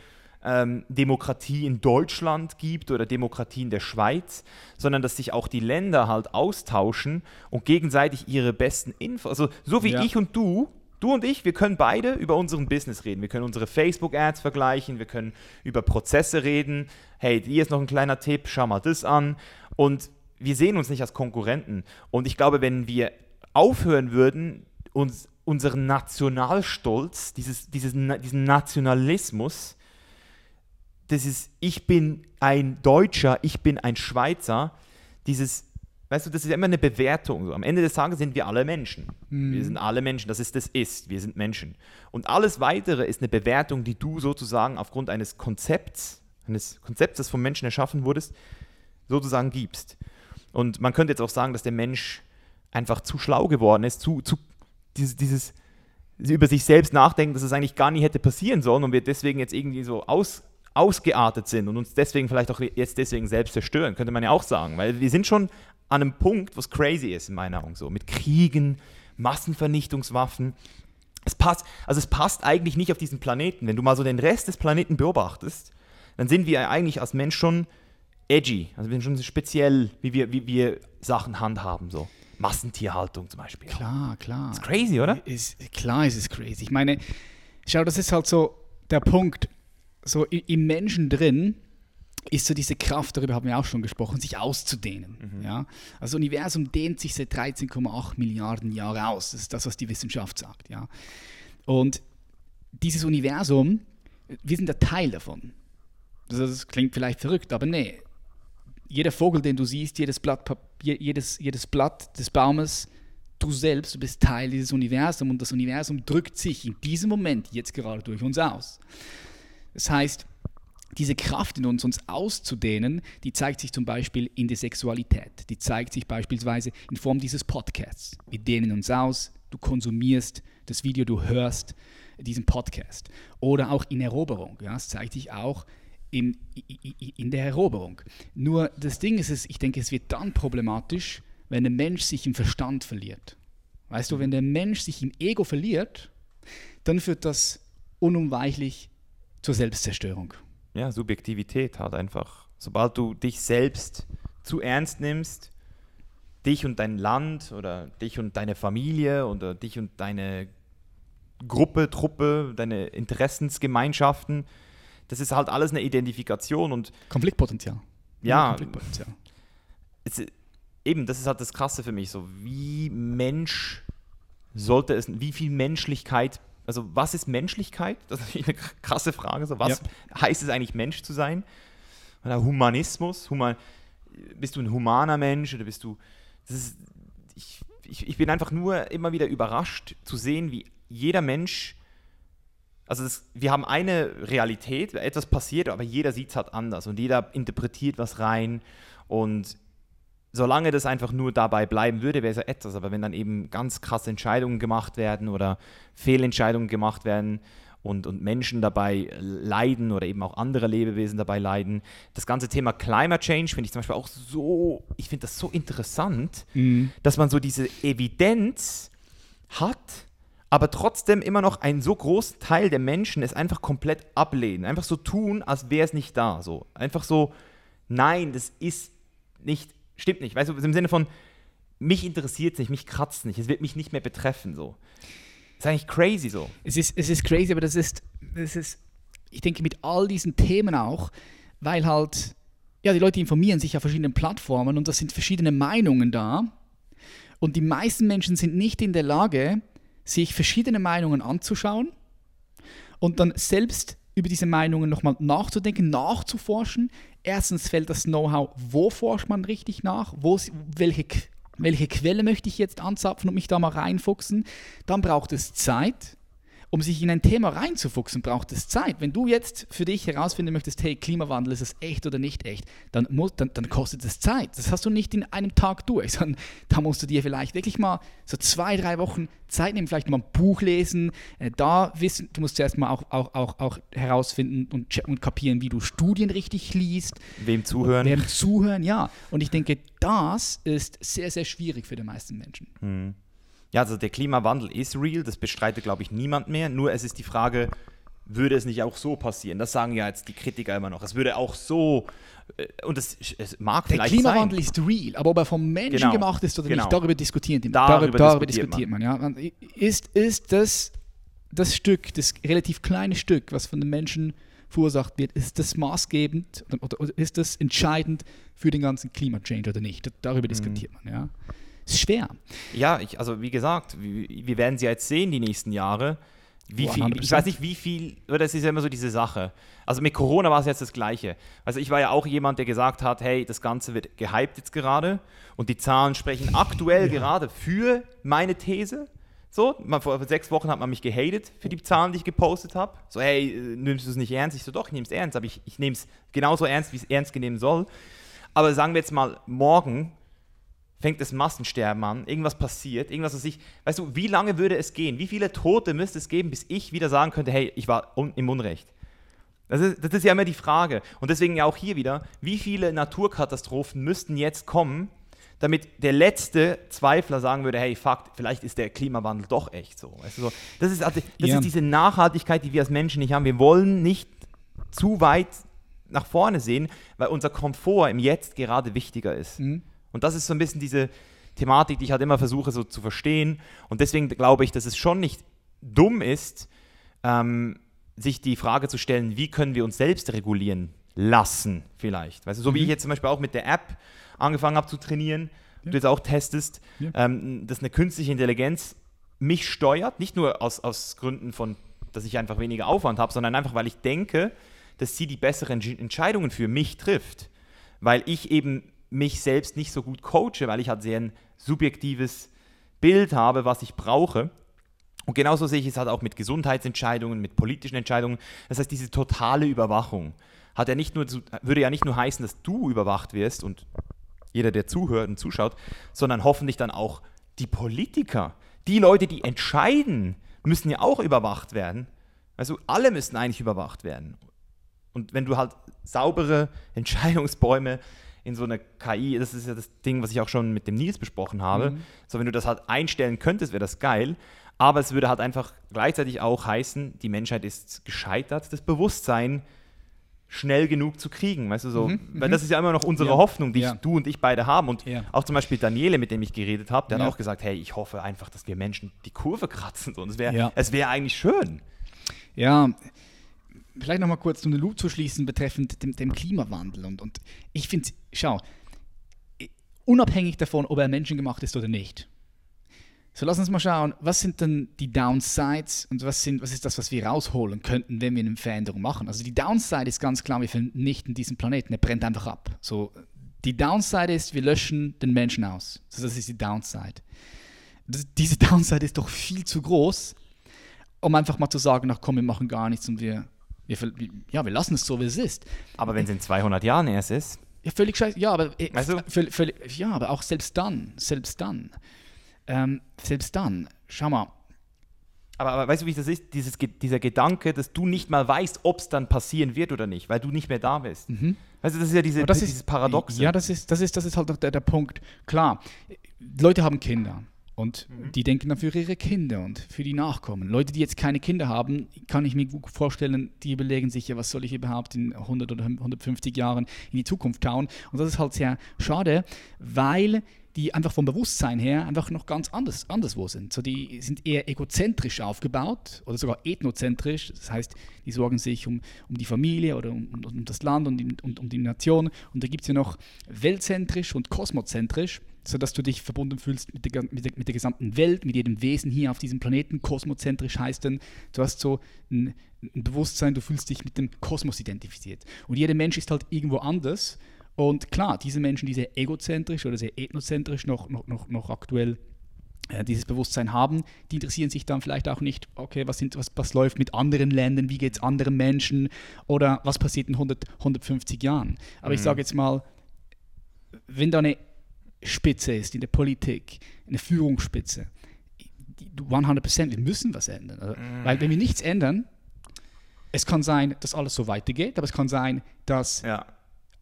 ähm, Demokratie in Deutschland gibt oder Demokratie in der Schweiz, sondern dass sich auch die Länder halt austauschen und gegenseitig ihre besten Infos, also so wie Ja. ich und du, du und ich, wir können beide über unseren Business reden. Wir können unsere Facebook-Ads vergleichen, wir können über Prozesse reden. Hey, hier ist noch ein kleiner Tipp, schau mal das an. Und wir sehen uns nicht als Konkurrenten. Und ich glaube, wenn wir aufhören würden, uns unseren Nationalstolz, dieses, dieses, diesen Nationalismus, das ist, ich bin ein Deutscher, ich bin ein Schweizer, dieses, weißt du, das ist ja immer eine Bewertung. So. Am Ende des Tages sind wir alle Menschen. Wir sind alle Menschen, das ist das Ist, wir sind Menschen. Und alles Weitere ist eine Bewertung, die du sozusagen aufgrund eines Konzepts, eines Konzepts, das vom Menschen erschaffen wurdest, sozusagen gibst. Und man könnte jetzt auch sagen, dass der Mensch einfach zu schlau geworden ist, zu, zu dieses, dieses über sich selbst nachdenken, dass es eigentlich gar nie hätte passieren sollen und wir deswegen jetzt irgendwie so aus, ausgeartet sind und uns deswegen vielleicht auch jetzt deswegen selbst zerstören, könnte man ja auch sagen. Weil wir sind schon an einem Punkt, wo es crazy ist, in meiner Augen so. Mit Kriegen, Massenvernichtungswaffen. Es passt, also es passt eigentlich nicht auf diesen Planeten. Wenn du mal so den Rest des Planeten beobachtest, dann sind wir eigentlich als Mensch schon edgy. Also wir sind schon speziell, wie wir, wie wir Sachen handhaben. So. Massentierhaltung zum Beispiel. Klar, klar. Ist crazy, oder? Ist, klar ist es crazy. Ich meine, schau, das ist halt so der Punkt. So im Menschen drin ist so diese Kraft, darüber haben wir auch schon gesprochen, sich auszudehnen. Ja? Also das Universum dehnt sich seit 13,8 Milliarden Jahren aus. Das ist das, was die Wissenschaft sagt. Ja? Und dieses Universum, wir sind der Teil davon. Das, das klingt vielleicht verrückt, aber nee. Jeder Vogel, den du siehst, jedes Blatt, Papier, jedes, jedes Blatt des Baumes, du selbst, du bist Teil dieses Universums und das Universum drückt sich in diesem Moment jetzt gerade durch uns aus. Das heißt, diese Kraft in uns, uns auszudehnen, die zeigt sich zum Beispiel in der Sexualität. Die zeigt sich beispielsweise in Form dieses Podcasts. Wir dehnen uns aus, du konsumierst das Video, du hörst diesen Podcast. Oder auch in Eroberung. Ja, es zeigt sich auch in, in der Eroberung. Nur das Ding ist es, ich denke, es wird dann problematisch, wenn der Mensch sich im Verstand verliert. Weißt du, wenn der Mensch sich im Ego verliert, dann führt das unumweichlich zur Selbstzerstörung. Ja, Subjektivität halt einfach. Sobald du dich selbst zu ernst nimmst, dich und dein Land oder dich und deine Familie oder dich und deine Gruppe, Truppe, deine Interessensgemeinschaften, das ist halt alles eine Identifikation und Konfliktpotenzial. Ja. Konfliktpotenzial. es, eben, das ist halt das Krasse für mich, so wie Mensch sollte es, wie viel Menschlichkeit, also was ist Menschlichkeit? Das ist natürlich eine krasse Frage, so was heißt es eigentlich Mensch zu sein? Oder Humanismus, Human, bist du ein humaner Mensch oder bist du, ist, ich, ich, ich bin einfach nur immer wieder überrascht zu sehen, wie jeder Mensch also das, wir haben eine Realität, etwas passiert, aber jeder sieht es halt anders und jeder interpretiert was rein und solange das einfach nur dabei bleiben würde, wäre es ja etwas, aber wenn dann eben ganz krasse Entscheidungen gemacht werden oder Fehlentscheidungen gemacht werden und, und Menschen dabei leiden oder eben auch andere Lebewesen dabei leiden, das ganze Thema Climate Change finde ich zum Beispiel auch so, ich finde das so interessant, dass man so diese Evidenz hat, aber trotzdem immer noch ein so großer Teil der Menschen es einfach komplett ablehnen. Einfach so tun, als wäre es nicht da. So. Einfach so, nein, das ist nicht, stimmt nicht. Weißt du, im Sinne von, mich interessiert es nicht, mich kratzt nicht, es wird mich nicht mehr betreffen. So. Das ist eigentlich crazy so. Es ist, es ist crazy, aber das ist, das ist, ich denke, mit all diesen Themen auch, weil halt, ja, die Leute informieren sich auf verschiedenen Plattformen und da sind verschiedene Meinungen da. Und die meisten Menschen sind nicht in der Lage, sich verschiedene Meinungen anzuschauen und dann selbst über diese Meinungen nochmal nachzudenken, nachzuforschen. Erstens fällt das Know-how, wo forscht man richtig nach, wo, welche, welche Quelle möchte ich jetzt anzapfen und mich da mal reinfuchsen. Dann braucht es Zeit um sich in ein Thema reinzufuchsen, braucht es Zeit. Wenn du jetzt für dich herausfinden möchtest, hey, Klimawandel, ist es echt oder nicht echt, dann, muss, dann, dann kostet es Zeit. Das hast du nicht in einem Tag durch, sondern da musst du dir vielleicht wirklich mal so zwei, drei Wochen Zeit nehmen, vielleicht mal ein Buch lesen, äh, da wissen, du musst zuerst mal auch, auch, auch, auch herausfinden und, und kapieren, wie du Studien richtig liest. Wem zuhören. Wem zuhören, ja. Und ich denke, das ist sehr, sehr schwierig für die meisten Menschen. Hm. Ja, also der Klimawandel ist real, das bestreitet, glaube ich, niemand mehr. Nur es ist die Frage, würde es nicht auch so passieren? Das sagen ja jetzt die Kritiker immer noch. Es würde auch so, äh, und es, es mag der vielleicht Klimawandel sein. ist real, aber ob er vom Menschen Genau. gemacht ist oder Genau. nicht, darüber diskutieren die. Darüber darüber diskutiert diskutiert man. ja. Ist, ist das, das Stück, das relativ kleine Stück, was von den Menschen verursacht wird, ist das maßgebend oder, oder, oder ist das entscheidend für den ganzen Klimachange oder nicht? Darüber Mhm. diskutiert man, ja. Ist schwer. Ja, ich, also wie gesagt, wir, wir werden sie jetzt sehen die nächsten Jahre. Wie viel, ich weiß nicht, wie viel, oder das ist ja immer so diese Sache. Also mit Corona war es jetzt das Gleiche. Also ich war ja auch jemand, der gesagt hat, hey, das Ganze wird gehypt jetzt gerade und die Zahlen sprechen aktuell gerade für meine These. So, man, vor sechs Wochen hat man mich gehatet für die Zahlen, die ich gepostet habe. So, hey, äh, nimmst du es nicht ernst? Ich so, doch, ich nehme es ernst, aber ich, ich nehme es genauso ernst, wie es ernst genommen soll. Aber sagen wir jetzt mal, morgen fängt das Massensterben an, irgendwas passiert, irgendwas, was ich, weißt du, wie lange würde es gehen? Wie viele Tote müsste es geben, bis ich wieder sagen könnte, hey, ich war un im Unrecht? Das ist, das ist ja immer die Frage. Und deswegen ja auch hier wieder, wie viele Naturkatastrophen müssten jetzt kommen, damit der letzte Zweifler sagen würde, hey, fuck, vielleicht ist der Klimawandel doch echt so. Weißt du, so das ist, also, das Ja. ist diese Nachhaltigkeit, die wir als Menschen nicht haben. Wir wollen nicht zu weit nach vorne sehen, weil unser Komfort im Jetzt gerade wichtiger ist. Mhm. Und das ist so ein bisschen diese Thematik, die ich halt immer versuche so zu verstehen. Und deswegen glaube ich, dass es schon nicht dumm ist, ähm, sich die Frage zu stellen, wie können wir uns selbst regulieren lassen, vielleicht. Weißt du, so wie Mhm. ich jetzt zum Beispiel auch mit der App angefangen habe zu trainieren, du jetzt auch testest, Ja. ähm, dass eine künstliche Intelligenz mich steuert, nicht nur aus, aus Gründen von, dass ich einfach weniger Aufwand habe, sondern einfach, weil ich denke, dass sie die besseren Entsch- Entscheidungen für mich trifft. Weil ich eben mich selbst nicht so gut coache, weil ich halt sehr ein subjektives Bild habe, was ich brauche. Und genauso sehe ich es halt auch mit Gesundheitsentscheidungen, mit politischen Entscheidungen. Das heißt, diese totale Überwachung hat ja nicht nur würde ja nicht nur heißen, dass du überwacht wirst und jeder, der zuhört und zuschaut, sondern hoffentlich dann auch die Politiker, die Leute, die entscheiden, müssen ja auch überwacht werden. Also alle müssen eigentlich überwacht werden. Und wenn du halt saubere Entscheidungsbäume in so eine KI, das ist ja das Ding, was ich auch schon mit dem Nils besprochen habe, Mhm. so wenn du das halt einstellen könntest, wäre das geil. Aber es würde halt einfach gleichzeitig auch heißen, die Menschheit ist gescheitert, das Bewusstsein schnell genug zu kriegen, weißt du so, Mhm, weil mhm. das ist ja immer noch unsere Ja, Hoffnung, die ja. ich, du und ich beide haben und Ja. auch zum Beispiel Daniele, mit dem ich geredet habe, der hat auch gesagt, hey, ich hoffe einfach, dass wir Menschen die Kurve kratzen so. und es wäre es wäre eigentlich schön. Ja, vielleicht nochmal kurz um den Loop zu schließen betreffend dem, dem Klimawandel. Und, und ich finde, schau, unabhängig davon, ob er menschengemacht ist oder nicht. So, lass uns mal schauen, was sind denn die Downsides und was, sind, was ist das, was wir rausholen könnten, wenn wir eine Veränderung machen. Also die Downside ist ganz klar, wir vernichten diesen Planeten, er brennt einfach ab. So, die Downside ist, wir löschen den Menschen aus. So, das ist die Downside. Das, diese Downside ist doch viel zu groß, um einfach mal zu sagen, ach komm, wir machen gar nichts und wir, wir, ja, wir lassen es so, wie es ist. Aber wenn es in 200 Jahren erst ist, Ja, völlig scheiße. Ja, aber, äh, Weißt du? völlig, völlig, ja, aber auch selbst dann, selbst dann, ähm, selbst dann, schau mal, Aber, aber weißt du, wie das ist? Dieses, dieser Gedanke, dass du nicht mal weißt, ob es dann passieren wird oder nicht, weil du nicht mehr da bist. Weißt du, das ist ja diese, Mhm. Das dieses ist, Paradoxe. Ja, das ist, das ist, das ist halt auch der, der Punkt. Klar, Leute haben Kinder und die denken dann für ihre Kinder und für die Nachkommen. Leute, die jetzt keine Kinder haben, kann ich mir gut vorstellen, die überlegen sich ja, was soll ich überhaupt in 100 oder 150 Jahren in die Zukunft schauen. Und das ist halt sehr schade, weil die einfach vom Bewusstsein her einfach noch ganz anders, anderswo sind. So, die sind eher egozentrisch aufgebaut oder sogar ethnozentrisch. Das heißt, die sorgen sich um, um die Familie oder um, um, um das Land und um, um die Nation. Und da gibt es ja noch weltzentrisch und kosmozentrisch, sodass du dich verbunden fühlst mit der, mit, der, mit der gesamten Welt, mit jedem Wesen hier auf diesem Planeten. Kosmozentrisch heißt dann, du hast so ein, ein Bewusstsein, du fühlst dich mit dem Kosmos identifiziert. Und jeder Mensch ist halt irgendwo anders. Und klar, diese Menschen, die sehr egozentrisch oder sehr ethnozentrisch noch, noch, noch, noch aktuell äh, dieses Bewusstsein haben, die interessieren sich dann vielleicht auch nicht, okay, was, sind, was, was läuft mit anderen Ländern, wie geht es anderen Menschen oder was passiert in 100, 150 Jahren. Aber mhm. ich sage jetzt mal, wenn da eine Spitze ist in der Politik, eine Führungsspitze, 100%, wir müssen was ändern. Also, mhm. Weil wenn wir nichts ändern, es kann sein, dass alles so weitergeht, aber es kann sein, dass ja.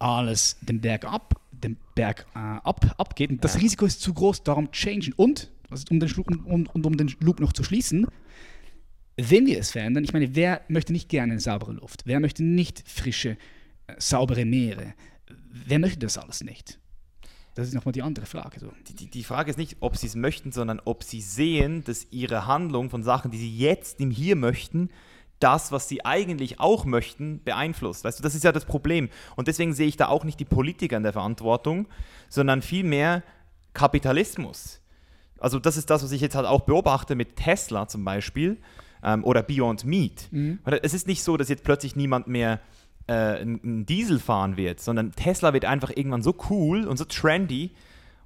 Alles den Berg ab, den Berg äh, ab, abgeht. Und das ja. Risiko ist zu groß, darum changen. Und, also um den, Schluck, um, um, um den Loop noch zu schließen, wenn wir es verändern, ich meine, wer möchte nicht gerne saubere Luft? Wer möchte nicht frische, äh, saubere Meere? Wer möchte das alles nicht? Das ist nochmal die andere Frage. So. Die, die, die, Frage ist nicht, ob sie es möchten, sondern ob sie sehen, dass ihre Handlung von Sachen, die sie jetzt im Hier möchten, das, was sie eigentlich auch möchten, beeinflusst. Weißt du, das ist ja das Problem. Und deswegen sehe ich da auch nicht die Politiker in der Verantwortung, sondern vielmehr Kapitalismus. Also das ist das, was ich jetzt halt auch beobachte mit Tesla zum Beispiel ähm, oder Beyond Meat. Mhm. Es ist nicht so, dass jetzt plötzlich niemand mehr äh, einen Diesel fahren wird, sondern Tesla wird einfach irgendwann so cool und so trendy,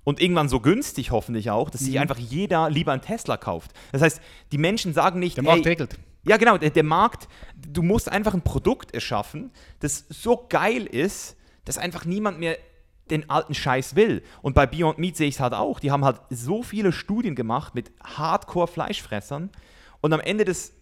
und irgendwann so günstig hoffentlich auch, dass sich mhm. einfach jeder lieber einen Tesla kauft. Das heißt, die Menschen sagen nicht, der Markt hey, regelt. Ja, genau, der, der Markt, du musst einfach ein Produkt erschaffen, das so geil ist, dass einfach niemand mehr den alten Scheiß will. Und bei Beyond Meat sehe ich es halt auch. Die haben halt so viele Studien gemacht mit Hardcore-Fleischfressern. Und am Ende des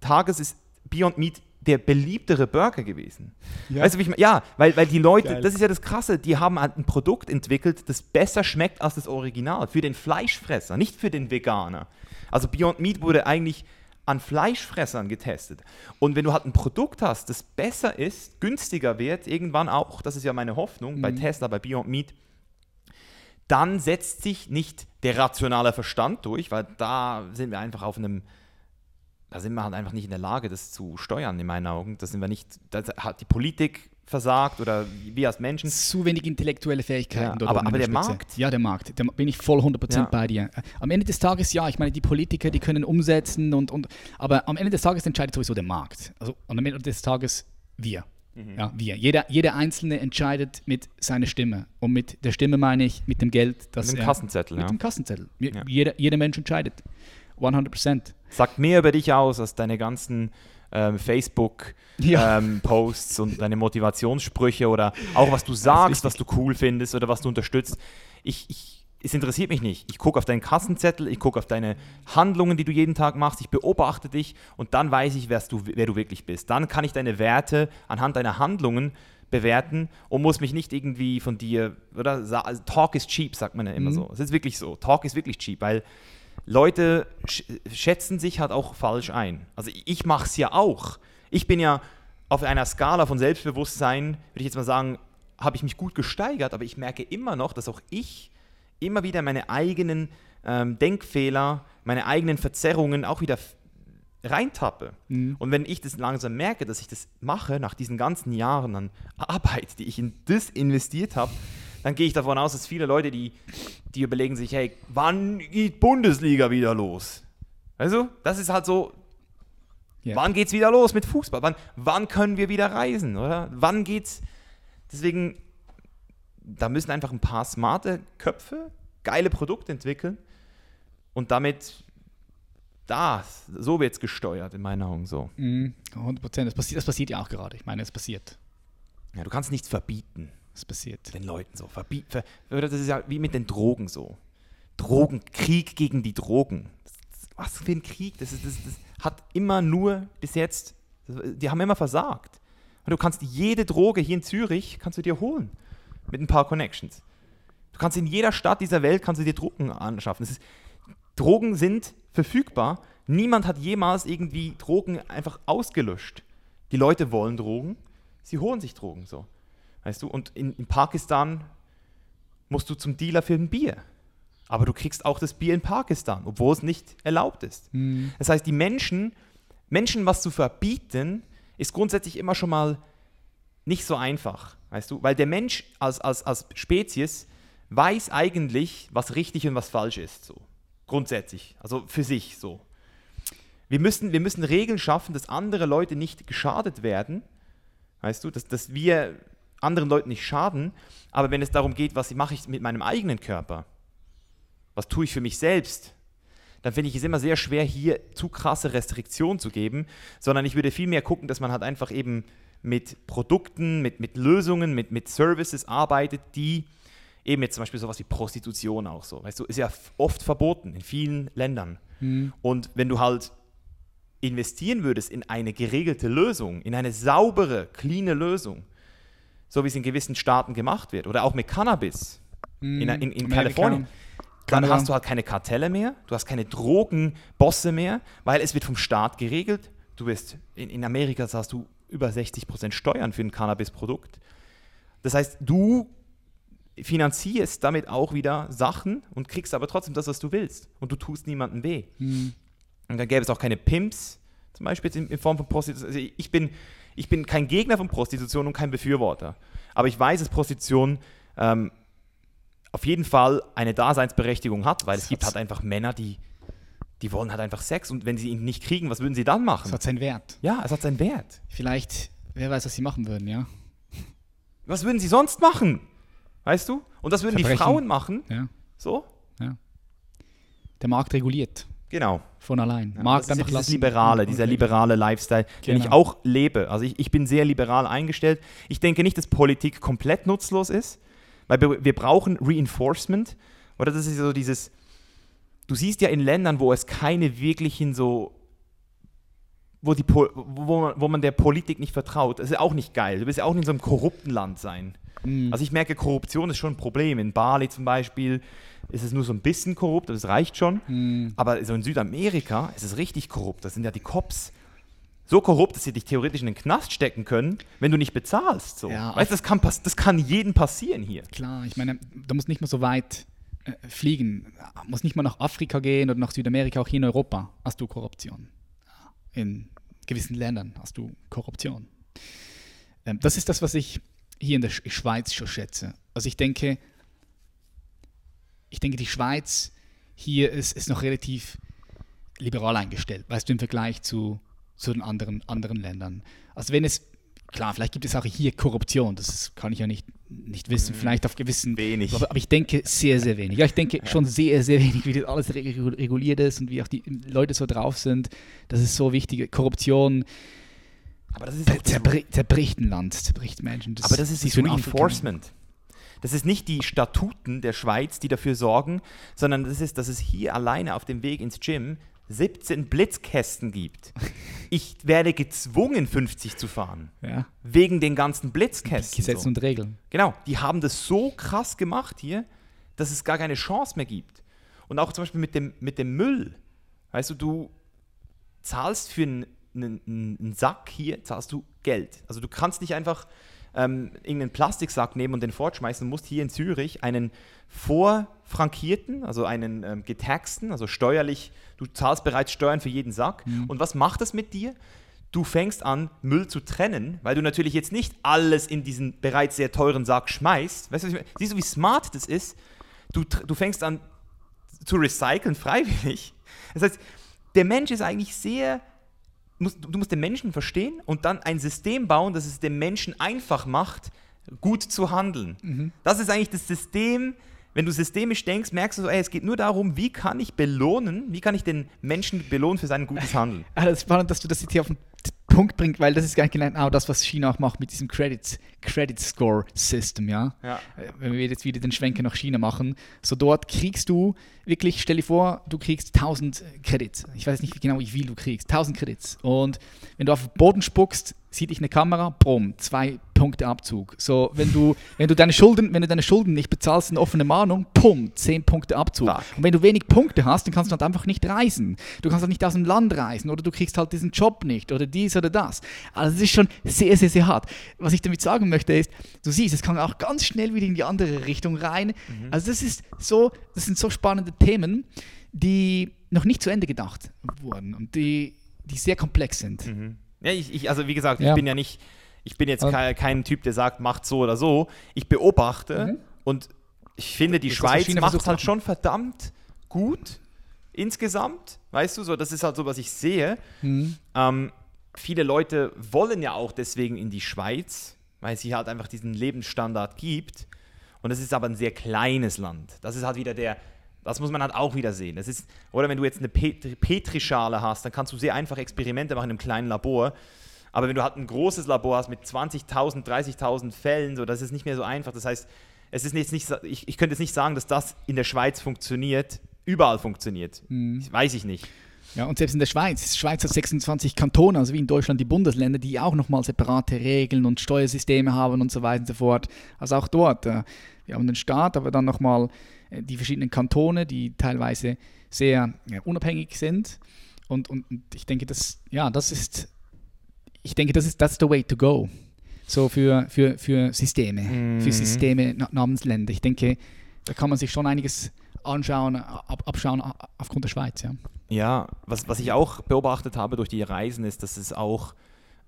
Tages ist Beyond Meat der beliebtere Burger gewesen. Ja. Weißt du, wie ich meine? Ja, weil, weil die Leute, Geil. das ist ja das Krasse, die haben halt ein Produkt entwickelt, das besser schmeckt als das Original. Für den Fleischfresser, nicht für den Veganer. Also Beyond Meat wurde eigentlich an Fleischfressern getestet. Und wenn du halt ein Produkt hast, das besser ist, günstiger wird, irgendwann auch, das ist ja meine Hoffnung, mhm. bei Tesla, bei Beyond Meat, dann setzt sich nicht der rationale Verstand durch, weil da sind wir einfach auf einem, da sind wir halt einfach nicht in der Lage, das zu steuern, in meinen Augen. Da sind wir nicht, da hat die Politik versagt oder wir als Menschen. Zu wenig intellektuelle Fähigkeiten. Ja, aber, aber der Markt? Ja, der Markt. Da bin ich voll 100% ja. bei dir. Am Ende des Tages, ja, ich meine, die Politiker, die können umsetzen und, und aber am Ende des Tages entscheidet sowieso der Markt. Also am Ende des Tages wir. Mhm. Ja, wir. Jeder, jeder Einzelne entscheidet mit seiner Stimme. Und mit der Stimme meine ich mit dem Geld, das Mit dem Kassenzettel, Mit ja. dem Kassenzettel. Jeder, jeder Mensch entscheidet. 100%. Sagt mehr über dich aus als deine ganzen ähm, Facebook-Posts ja. ähm, und deine Motivationssprüche oder auch was du sagst, was du cool findest oder was du unterstützt. Ich, ich, es interessiert mich nicht. Ich gucke auf deinen Kassenzettel, ich gucke auf deine Handlungen, die du jeden Tag machst, ich beobachte dich und dann weiß ich, du, wer du wirklich bist. Dann kann ich deine Werte anhand deiner Handlungen bewerten und muss mich nicht irgendwie von dir, oder? Also Talk is cheap, sagt man ja immer mhm. so. Es ist wirklich so. Talk ist wirklich cheap, weil Leute schätzen sich halt auch falsch ein. Also ich mache es ja auch. Ich bin ja auf einer Skala von Selbstbewusstsein, würde ich jetzt mal sagen, habe ich mich gut gesteigert, aber ich merke immer noch, dass auch ich immer wieder meine eigenen ähm, Denkfehler, meine eigenen Verzerrungen auch wieder reintappe. Mhm. Und wenn ich das langsam merke, dass ich das mache, nach diesen ganzen Jahren an Arbeit, die ich in das investiert habe, dann gehe ich davon aus, dass viele Leute, die, die überlegen sich, hey, wann geht Bundesliga wieder los? Also, das ist halt so, yeah. wann geht's wieder los mit Fußball? Wann, wann können wir wieder reisen, oder? Wann geht's? Deswegen, da müssen einfach ein paar smarte Köpfe geile Produkte entwickeln und damit da, so wird es gesteuert, in meinen Augen so. Mm, 100 Prozent. Das passiert, das passiert ja auch gerade. Ich meine, es passiert. Ja, du kannst nichts verbieten. Was passiert? Den Leuten so. Verbiet, ver, das ist ja wie mit den Drogen so. Drogen, Krieg gegen die Drogen. Was für ein Krieg? Das, ist, das, das hat immer nur bis jetzt, die haben immer versagt. Und du kannst jede Droge hier in Zürich, kannst du dir holen. Mit ein paar Connections. Du kannst in jeder Stadt dieser Welt, kannst du dir Drogen anschaffen. Ist, Drogen sind verfügbar. Niemand hat jemals irgendwie Drogen einfach ausgelöscht. Die Leute wollen Drogen, sie holen sich Drogen so. Weißt du, und in, in Pakistan musst du zum Dealer für ein Bier. Aber du kriegst auch das Bier in Pakistan, obwohl es nicht erlaubt ist. Mhm. Das heißt, die Menschen, Menschen was zu verbieten, ist grundsätzlich immer schon mal nicht so einfach, weißt du? Weil der Mensch als, als, als Spezies weiß eigentlich, was richtig und was falsch ist, so. Grundsätzlich, also für sich so. Wir müssen, wir müssen Regeln schaffen, dass andere Leute nicht geschadet werden, weißt du, dass, dass wir anderen Leuten nicht schaden, aber wenn es darum geht, was mache ich mit meinem eigenen Körper, was tue ich für mich selbst, dann finde ich es immer sehr schwer, hier zu krasse Restriktionen zu geben, sondern ich würde viel mehr gucken, dass man halt einfach eben mit Produkten, mit, mit Lösungen, mit, mit Services arbeitet, die eben jetzt zum Beispiel sowas wie Prostitution auch so, weißt du, ist ja oft verboten in vielen Ländern. Mhm. Und wenn du halt investieren würdest in eine geregelte Lösung, in eine saubere, cleane Lösung, so wie es in gewissen Staaten gemacht wird, oder auch mit Cannabis mhm. in, in, in Kalifornien, dann hast du halt keine Kartelle mehr, du hast keine Drogenbosse mehr, weil es wird vom Staat geregelt. Du bist in, in Amerika hast du über 60% Steuern für ein Cannabis-Produkt. Das heißt, du finanzierst damit auch wieder Sachen und kriegst aber trotzdem das, was du willst. Und du tust niemandem weh. Mhm. Und dann gäbe es auch keine Pimps, zum Beispiel in, in Form von Prostitution. Also ich, bin, ich bin kein Gegner von Prostitution und kein Befürworter. Aber ich weiß, dass Prostitution ähm, auf jeden Fall eine Daseinsberechtigung hat, weil das es gibt halt einfach Männer, die, die wollen halt einfach Sex und wenn sie ihn nicht kriegen, was würden sie dann machen? Es hat seinen Wert. Ja, es hat seinen Wert. Vielleicht, wer weiß, was sie machen würden, ja. Was würden sie sonst machen? Weißt du? Und das würden Verbrechen. die Frauen machen. Ja. So? Ja. Der Markt reguliert. Genau. Von allein. Ja, Markt das ist dieses liberale, dieser liberale Lifestyle, genau. den ich genau. auch lebe. Also ich, ich bin sehr liberal eingestellt. Ich denke nicht, dass Politik komplett nutzlos ist, weil wir, wir brauchen Reinforcement. Oder das ist so dieses, du siehst ja in Ländern, wo es keine wirklichen so wo, die, wo, man, wo man der Politik nicht vertraut, das ist ja auch nicht geil. Du willst ja auch in so einem korrupten Land sein. Mhm. Also ich merke, Korruption ist schon ein Problem. In Bali zum Beispiel ist es nur so ein bisschen korrupt, das reicht schon. Mhm. Aber so in Südamerika ist es richtig korrupt. Das sind ja die Cops so korrupt, dass sie dich theoretisch in den Knast stecken können, wenn du nicht bezahlst. So. Ja, weißt du, das kann, das kann jedem passieren hier. Klar, ich meine, da muss nicht mal so weit äh, fliegen. Muss nicht mal nach Afrika gehen oder nach Südamerika, auch hier in Europa hast du Korruption. In gewissen Ländern hast du Korruption. Ähm, das ist das, was ich hier in der Schweiz schon schätze. Also ich denke, ich denke, die Schweiz hier ist, ist noch relativ liberal eingestellt, weißt du, im Vergleich zu, zu den anderen, anderen Ländern. Also wenn es, klar, vielleicht gibt es auch hier Korruption, das kann ich ja nicht, nicht wissen, mhm. vielleicht auf gewissen... Wenig. Aber, aber, ich denke sehr, sehr wenig. Ja, ich denke schon sehr, sehr wenig, wie das alles reguliert ist und wie auch die Leute so drauf sind. Das ist so wichtig. Korruption aber das ist auch zerbri zerbricht ein Land, zerbricht Menschen. Das aber das ist das Reinforcement. Das ist nicht die Statuten der Schweiz, die dafür sorgen, sondern das ist, dass es hier alleine auf dem Weg ins Gym 17 Blitzkästen gibt. Ich werde gezwungen, 50 zu fahren. Ja. Wegen den ganzen Blitzkästen. Gesetzen so. und Regeln. Genau, die haben das so krass gemacht hier, dass es gar keine Chance mehr gibt. Und auch zum Beispiel mit dem, mit dem Müll. Weißt du, du zahlst für einen einen, einen Sack hier, zahlst du Geld. Also du kannst nicht einfach ähm, irgendeinen Plastiksack nehmen und den fortschmeißen. Du musst hier in Zürich einen vorfrankierten, also einen ähm, getaxten, also steuerlich, du zahlst bereits Steuern für jeden Sack. Mhm. Und was macht das mit dir? Du fängst an, Müll zu trennen, weil du natürlich jetzt nicht alles in diesen bereits sehr teuren Sack schmeißt. Weißt du, siehst du, wie smart das ist? Du, du fängst an zu recyceln freiwillig. Das heißt, der Mensch ist eigentlich sehr musst, du musst den Menschen verstehen und dann ein System bauen, das es dem Menschen einfach macht, gut zu handeln. Mhm. Das ist eigentlich das System, wenn du systemisch denkst, merkst du so, ey, es geht nur darum, wie kann ich belohnen, wie kann ich den Menschen belohnen für sein gutes Handeln. Ah, das ist spannend, dass du das jetzt hier auf den Punkt bringst, weil das ist gar nicht genau das, was China auch macht mit diesem Credit, Credit Score System, ja? ja. Äh, wenn wir jetzt wieder den Schwenker nach China machen, so dort kriegst du wirklich, stell dir vor, du kriegst 1000 Credits. Ich weiß nicht genau, wie viel du kriegst. 1000 Credits. Und wenn du auf den Boden spuckst, sieht dich eine Kamera, bumm, zwei Punkte Abzug. So, wenn du, wenn du deine Schulden, wenn du deine Schulden nicht bezahlst, eine offene Mahnung, pum, zehn Punkte Abzug. Fuck. Und wenn du wenig Punkte hast, dann kannst du halt einfach nicht reisen. Du kannst halt nicht aus dem Land reisen oder du kriegst halt diesen Job nicht oder dies oder das. Also es ist schon sehr, sehr, sehr hart. Was ich damit sagen möchte ist, du siehst, es kann auch ganz schnell wieder in die andere Richtung rein. Mhm. Also das ist so, das sind so spannende Themen, die noch nicht zu Ende gedacht wurden und die, die sehr komplex sind. Mhm. Ja, ich, ich, also wie gesagt, ja. ich bin ja nicht, ich bin jetzt kein, kein, Typ, der sagt, macht so oder so. Ich beobachte mhm. und ich finde, die Schweiz macht halt schon verdammt gut insgesamt. Weißt du, so, das ist halt so, was ich sehe. Mhm. Ähm, viele Leute wollen ja auch deswegen in die Schweiz, weil sie halt einfach diesen Lebensstandard gibt. Und das ist aber ein sehr kleines Land. Das ist halt wieder der Das muss man halt auch wieder sehen. Das ist, oder wenn du jetzt eine Pet Petrischale hast, dann kannst du sehr einfach Experimente machen in einem kleinen Labor. Aber wenn du halt ein großes Labor hast mit 20.000, 30.000 Fällen, so, das ist nicht mehr so einfach. Das heißt, es ist jetzt nicht, ich, ich könnte jetzt nicht sagen, dass das in der Schweiz funktioniert, überall funktioniert. Mhm. Das weiß ich nicht. Ja, und selbst in der Schweiz, die Schweiz hat 26 Kantone, also wie in Deutschland die Bundesländer, die auch nochmal separate Regeln und Steuersysteme haben und so weiter und so fort. Also auch dort, äh, wir haben den Staat, aber dann nochmal die verschiedenen Kantone, die teilweise sehr unabhängig sind. Und, und, und, ich denke, das, ja, das ist, ich denke, das ist that's the way to go. So für, für, für Systeme, mhm. für Systeme namens Länder. Ich denke, da kann man sich schon einiges anschauen, ab, abschauen aufgrund der Schweiz. Ja, ja was, was ich auch beobachtet habe durch die Reisen, ist, dass es auch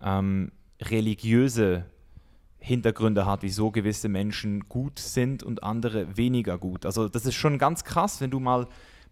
ähm, religiöse Hintergründe hat, wieso gewisse Menschen gut sind und andere weniger gut. Also das ist schon ganz krass, wenn du mal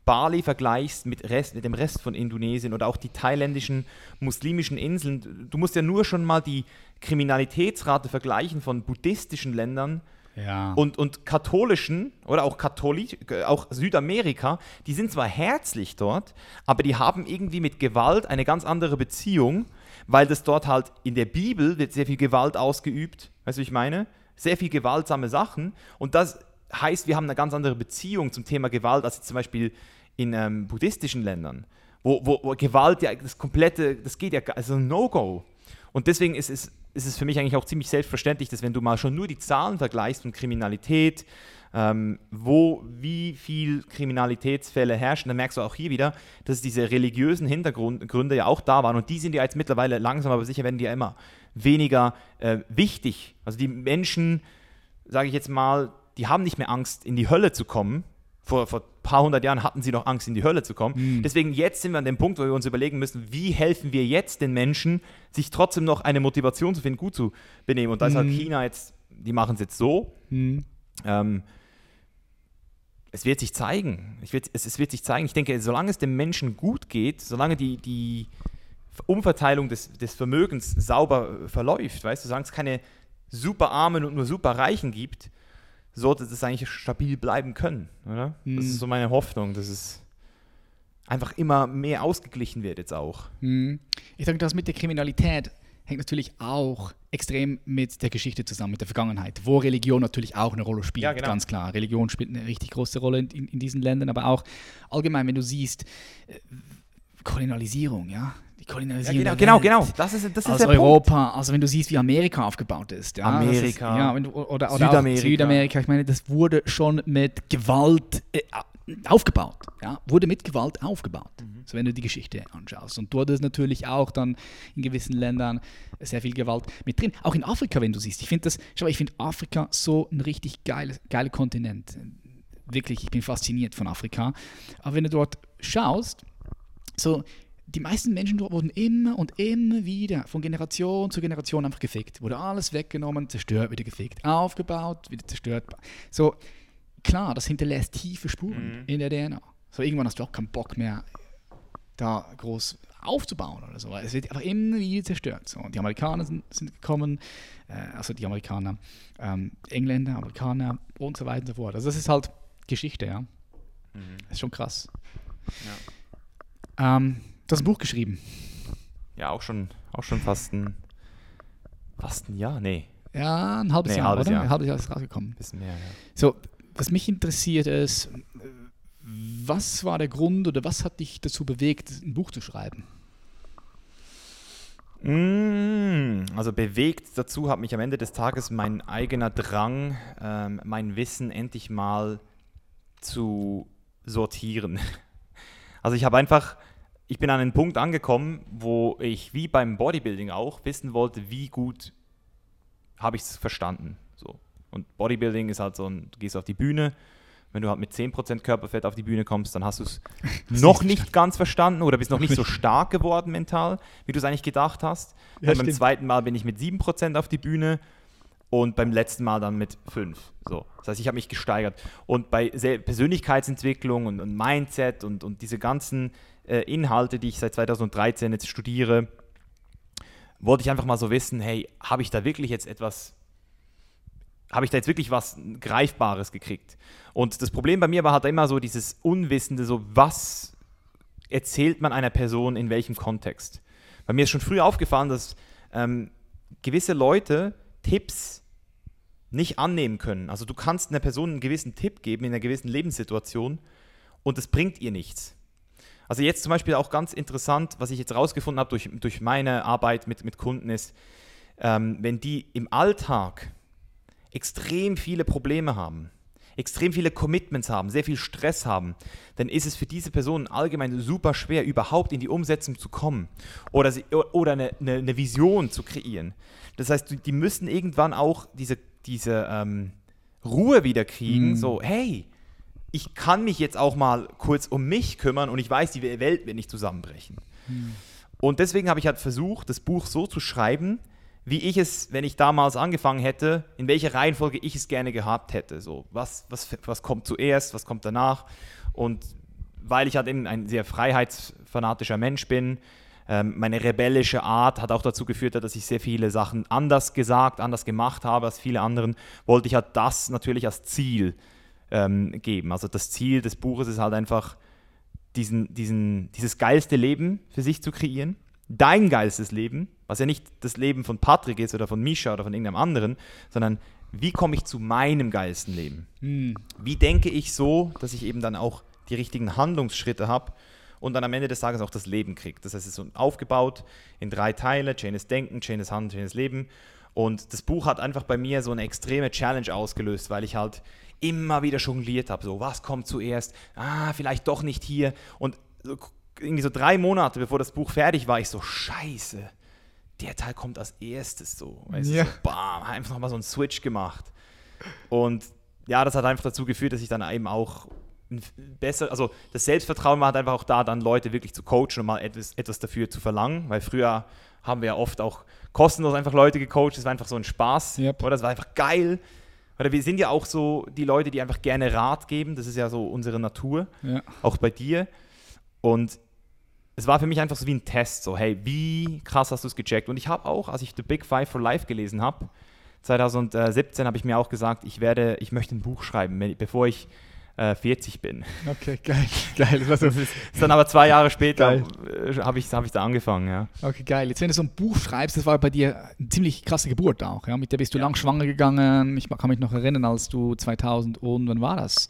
Bali vergleichst mit, Rest, mit dem Rest von Indonesien oder auch die thailändischen muslimischen Inseln. Du musst ja nur schon mal die Kriminalitätsrate vergleichen von buddhistischen Ländern ja. Und, und katholischen oder auch katholisch, auch Südamerika, die sind zwar herzlich dort, aber die haben irgendwie mit Gewalt eine ganz andere Beziehung, weil das dort halt in der Bibel wird sehr viel Gewalt ausgeübt, weißt du, wie ich meine? Sehr viel gewaltsame Sachen und das heißt, wir haben eine ganz andere Beziehung zum Thema Gewalt als zum Beispiel in ähm, buddhistischen Ländern, wo, wo, wo Gewalt ja das komplette, das geht ja, also No-Go. Und deswegen ist es ist es für mich eigentlich auch ziemlich selbstverständlich, dass wenn du mal schon nur die Zahlen vergleichst von Kriminalität, ähm, wo wie viel Kriminalitätsfälle herrschen, dann merkst du auch hier wieder, dass diese religiösen Hintergründe ja auch da waren und die sind ja jetzt mittlerweile langsam, aber sicher werden die ja immer weniger äh, wichtig. Also die Menschen, sage ich jetzt mal, die haben nicht mehr Angst, in die Hölle zu kommen, vor, vor ein paar hundert Jahren hatten sie noch Angst, in die Hölle zu kommen. Mhm. Deswegen jetzt sind wir an dem Punkt, wo wir uns überlegen müssen, wie helfen wir jetzt den Menschen, sich trotzdem noch eine Motivation zu finden, gut zu benehmen. Und da ist halt mhm. China jetzt, die machen es jetzt so. Mhm. Ähm, es wird sich zeigen. Wird, es, es, wird sich zeigen. Ich denke, solange es dem Menschen gut geht, solange die, die Umverteilung des, des Vermögens sauber verläuft, weißt du, solange es keine super Armen und nur super Reichen gibt, sollte das eigentlich stabil bleiben können, oder? Mhm. Das ist so meine Hoffnung, dass es einfach immer mehr ausgeglichen wird jetzt auch. Mhm. Ich denke, das mit der Kriminalität hängt natürlich auch extrem mit der Geschichte zusammen, mit der Vergangenheit, wo Religion natürlich auch eine Rolle spielt, ja, genau. ganz klar. Religion spielt eine richtig große Rolle in, in, diesen Ländern, aber auch allgemein, wenn du siehst, äh, Kolonialisierung, ja, die Kolonialisierung. Ja, genau, genau, genau. Das ist, das ist Aus Europa, Punkt. also wenn du siehst, wie Amerika aufgebaut ist. Ja, Amerika. Ist, ja, du, oder, oder Südamerika. Südamerika. Ich meine, das wurde schon mit Gewalt äh, aufgebaut. Ja, wurde mit Gewalt aufgebaut. Mhm. So wenn du die Geschichte anschaust. Und dort ist natürlich auch dann in gewissen Ländern sehr viel Gewalt mit drin. Auch in Afrika, wenn du siehst. Ich finde das, schau, ich finde Afrika so ein richtig geiler geile Kontinent. Wirklich, ich bin fasziniert von Afrika. Aber wenn du dort schaust, so die meisten Menschen dort wurden immer und immer wieder von Generation zu Generation einfach gefickt. Wurde alles weggenommen, zerstört, wieder gefickt, aufgebaut, wieder zerstört. So, klar, das hinterlässt tiefe Spuren mhm. in der DNA. So, irgendwann hast du auch keinen Bock mehr, da groß aufzubauen oder so. Es wird einfach immer wieder zerstört. So, die Amerikaner sind, sind gekommen, äh, also die Amerikaner, ähm, Engländer, Amerikaner und so weiter und so fort. Also das ist halt Geschichte, ja. Mhm. Das ist schon krass. Ja. Ähm, Du hast ein Buch geschrieben. Ja, auch schon, auch schon fast ein, fast ein Jahr, nee. Ja, ein halbes nee, Jahr, halbes oder? Jahr. Ein halbes Jahr ist rausgekommen. Bisschen mehr, ja. So, was mich interessiert ist, was war der Grund oder was hat dich dazu bewegt, ein Buch zu schreiben? Mm, also bewegt dazu hat mich am Ende des Tages mein eigener Drang, ähm, mein Wissen endlich mal zu sortieren. Also ich habe einfach ich bin an einen Punkt angekommen, wo ich wie beim Bodybuilding auch wissen wollte, wie gut habe ich es verstanden. So. Und Bodybuilding ist halt so, ein, du gehst auf die Bühne, wenn du halt mit 10% Körperfett auf die Bühne kommst, dann hast du es noch nicht ganz verstanden oder bist noch nicht so stark geworden mental, wie du es eigentlich gedacht hast. Ja, beim zweiten Mal bin ich mit 7% auf die Bühne und beim letzten Mal dann mit 5. So. Das heißt, ich habe mich gesteigert. Und bei Persönlichkeitsentwicklung und, und Mindset und, und diese ganzen äh, Inhalte, die ich seit 2013 jetzt studiere, wollte ich einfach mal so wissen, hey, habe ich da wirklich jetzt etwas habe ich da jetzt wirklich was Greifbares gekriegt. Und das Problem bei mir war halt immer so dieses Unwissende, so was erzählt man einer Person in welchem Kontext. Bei mir ist schon früh aufgefallen, dass ähm, gewisse Leute Tipps nicht annehmen können. Also du kannst einer Person einen gewissen Tipp geben in einer gewissen Lebenssituation und es bringt ihr nichts. Also jetzt zum Beispiel auch ganz interessant, was ich jetzt rausgefunden habe durch, durch meine Arbeit mit, mit Kunden ist, ähm, wenn die im Alltag extrem viele Probleme haben, extrem viele Commitments haben, sehr viel Stress haben, dann ist es für diese Personen allgemein super schwer, überhaupt in die Umsetzung zu kommen oder, sie, oder eine, eine, eine Vision zu kreieren. Das heißt, die müssen irgendwann auch diese, diese ähm, Ruhe wieder kriegen, mhm. so, hey, ich kann mich jetzt auch mal kurz um mich kümmern und ich weiß, die Welt wird nicht zusammenbrechen. Mhm. Und deswegen habe ich halt versucht, das Buch so zu schreiben, wie ich es, wenn ich damals angefangen hätte, in welcher Reihenfolge ich es gerne gehabt hätte. So, was, was, was kommt zuerst, was kommt danach. Und weil ich halt eben ein sehr freiheitsfanatischer Mensch bin, ähm, meine rebellische Art hat auch dazu geführt, dass ich sehr viele Sachen anders gesagt, anders gemacht habe als viele anderen, wollte ich halt das natürlich als Ziel ähm, geben. Also das Ziel des Buches ist halt einfach, diesen, diesen, dieses geilste Leben für sich zu kreieren dein geilstes Leben, was ja nicht das Leben von Patrick ist oder von Misha oder von irgendeinem anderen, sondern wie komme ich zu meinem geilsten Leben? Mhm. Wie denke ich so, dass ich eben dann auch die richtigen Handlungsschritte habe und dann am Ende des Tages auch das Leben kriege. Das heißt, es ist so aufgebaut in drei Teile, Chain ist Denken, Chain ist Handeln, Chain ist Leben. Und das Buch hat einfach bei mir so eine extreme Challenge ausgelöst, weil ich halt immer wieder jongliert habe. So, was kommt zuerst? Ah, vielleicht doch nicht hier. Und irgendwie so drei Monate bevor das Buch fertig war, ich so, scheiße, der Teil kommt als erstes so. Weißt ja. so bam, einfach nochmal so einen Switch gemacht. Und ja, das hat einfach dazu geführt, dass ich dann eben auch besser, also das Selbstvertrauen war halt einfach auch da, dann Leute wirklich zu coachen und mal etwas, etwas dafür zu verlangen, weil früher haben wir ja oft auch kostenlos einfach Leute gecoacht, das war einfach so ein Spaß, yep. oder das war einfach geil. Oder wir sind ja auch so die Leute, die einfach gerne Rat geben, das ist ja so unsere Natur, ja. auch bei dir. Und es war für mich einfach so wie ein Test, so hey, wie krass hast du es gecheckt? Und ich habe auch, als ich The Big Five for Life gelesen habe, 2017 habe ich mir auch gesagt, ich werde, ich möchte ein Buch schreiben, bevor ich äh, 40 bin. Okay, geil, geil. Das ist, ist dann aber zwei Jahre später äh, habe ich, hab ich da angefangen, ja. Okay, geil. Jetzt wenn du so ein Buch schreibst, das war bei dir eine ziemlich krasse Geburt auch, ja. Mit der bist du ja. lang schwanger gegangen. Ich kann mich noch erinnern, als du 2000 und wann war das?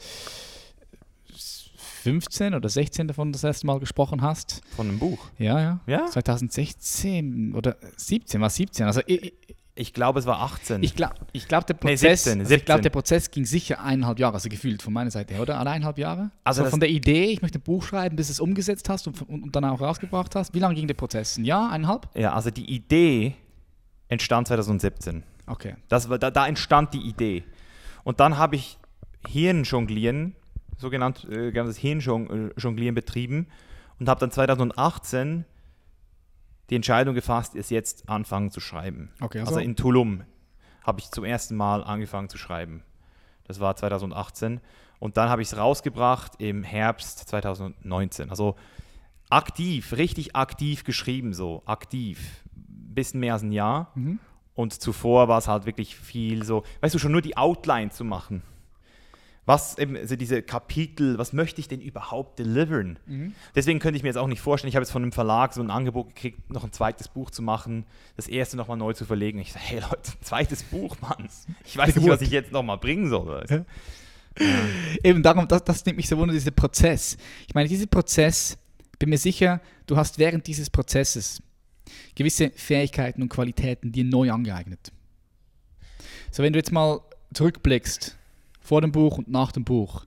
15 oder 16 davon das erste Mal gesprochen hast. Von einem Buch? Ja, ja. ja? 2016 oder 17, war 17. Also ich, ich glaube, es war 18. Ich glaube, ich glaub, der Prozess, nee, 17, 17. Also ich glaube, der Prozess ging sicher eineinhalb Jahre, also gefühlt von meiner Seite her, oder? Eineinhalb Jahre? Also, also von der Idee, ich möchte ein Buch schreiben, bis es umgesetzt hast und, und, und dann auch rausgebracht hast. Wie lange ging der Prozess? Ein Jahr, eineinhalb? Ja, also die Idee entstand 2017. Okay. Das, da, da entstand die Idee. Und dann habe ich Hirnjonglieren sogenannt äh, Hirnjonglieren betrieben und habe dann 2018 die Entscheidung gefasst, es jetzt anfangen zu schreiben. Okay, also. also in Tulum habe ich zum ersten Mal angefangen zu schreiben. Das war 2018. Und dann habe ich es rausgebracht im Herbst 2019. Also aktiv, richtig aktiv geschrieben, so aktiv. Ein bisschen mehr als ein Jahr. Mhm. Und zuvor war es halt wirklich viel so, weißt du, schon nur die Outline zu machen was eben, also diese Kapitel, was möchte ich denn überhaupt deliveren? Mhm. Deswegen könnte ich mir jetzt auch nicht vorstellen, ich habe jetzt von einem Verlag so ein Angebot gekriegt, noch ein zweites Buch zu machen, das erste nochmal neu zu verlegen. Ich sage, hey Leute, ein zweites Buch, Mann. Ich weiß nicht, was ich jetzt nochmal bringen soll. Ja. Ja. Eben darum, das, das nimmt mich so wunder, dieser Prozess. Ich meine, dieser Prozess, bin mir sicher, du hast während dieses Prozesses gewisse Fähigkeiten und Qualitäten dir neu angeeignet. So, wenn du jetzt mal zurückblickst, vor dem Buch und nach dem Buch.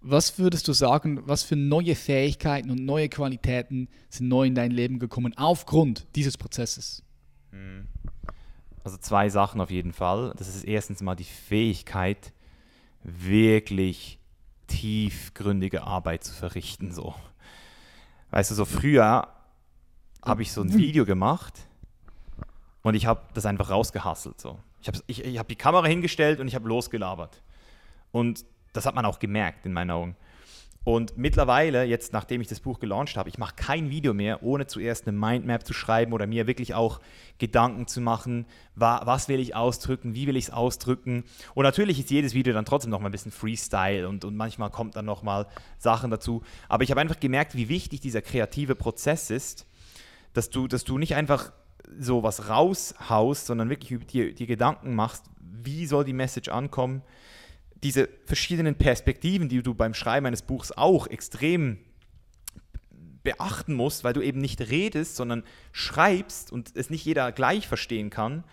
Was würdest du sagen, was für neue Fähigkeiten und neue Qualitäten sind neu in dein Leben gekommen aufgrund dieses Prozesses? Hm. Also zwei Sachen auf jeden Fall. Das ist erstens mal die Fähigkeit, wirklich tiefgründige Arbeit zu verrichten. So. Weißt du, so früher habe ich so ein Video gemacht und ich habe das einfach rausgehasselt. So. Ich habe ich, ich hab die Kamera hingestellt und ich habe losgelabert. Und das hat man auch gemerkt in meinen Augen. Und mittlerweile, jetzt nachdem ich das Buch gelauncht habe, ich mache kein Video mehr, ohne zuerst eine Mindmap zu schreiben oder mir wirklich auch Gedanken zu machen, was will ich ausdrücken, wie will ich es ausdrücken. Und natürlich ist jedes Video dann trotzdem noch mal ein bisschen Freestyle und, und manchmal kommt dann noch mal Sachen dazu. Aber ich habe einfach gemerkt, wie wichtig dieser kreative Prozess ist, dass du, dass du nicht einfach so was raushaust, sondern wirklich dir, dir Gedanken machst, wie soll die Message ankommen, diese verschiedenen Perspektiven, die du beim Schreiben eines Buchs auch extrem beachten musst, weil du eben nicht redest, sondern schreibst und es nicht jeder gleich verstehen kann.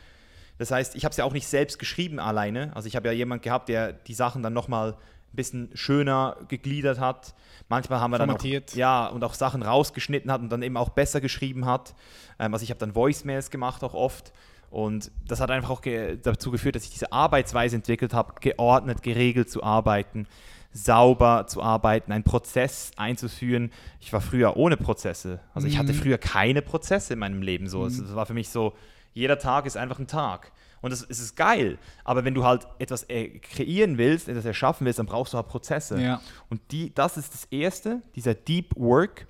Das heißt, ich habe es ja auch nicht selbst geschrieben alleine. Also ich habe ja jemanden gehabt, der die Sachen dann nochmal ein bisschen schöner gegliedert hat. Manchmal haben wir dann auch, ja, und auch Sachen rausgeschnitten hat und dann eben auch besser geschrieben hat. Ähm, also ich habe dann Voicemails gemacht auch oft. Und das hat einfach auch ge dazu geführt, dass ich diese Arbeitsweise entwickelt habe, geordnet, geregelt zu arbeiten, sauber zu arbeiten, einen Prozess einzuführen. Ich war früher ohne Prozesse. Also ich hatte mhm. früher keine Prozesse in meinem Leben. So. Mhm. Es war für mich so, jeder Tag ist einfach ein Tag. Und es ist geil. Aber wenn du halt etwas äh, kreieren willst, etwas erschaffen willst, dann brauchst du halt Prozesse. Ja. Und die, das ist das Erste, dieser Deep Work,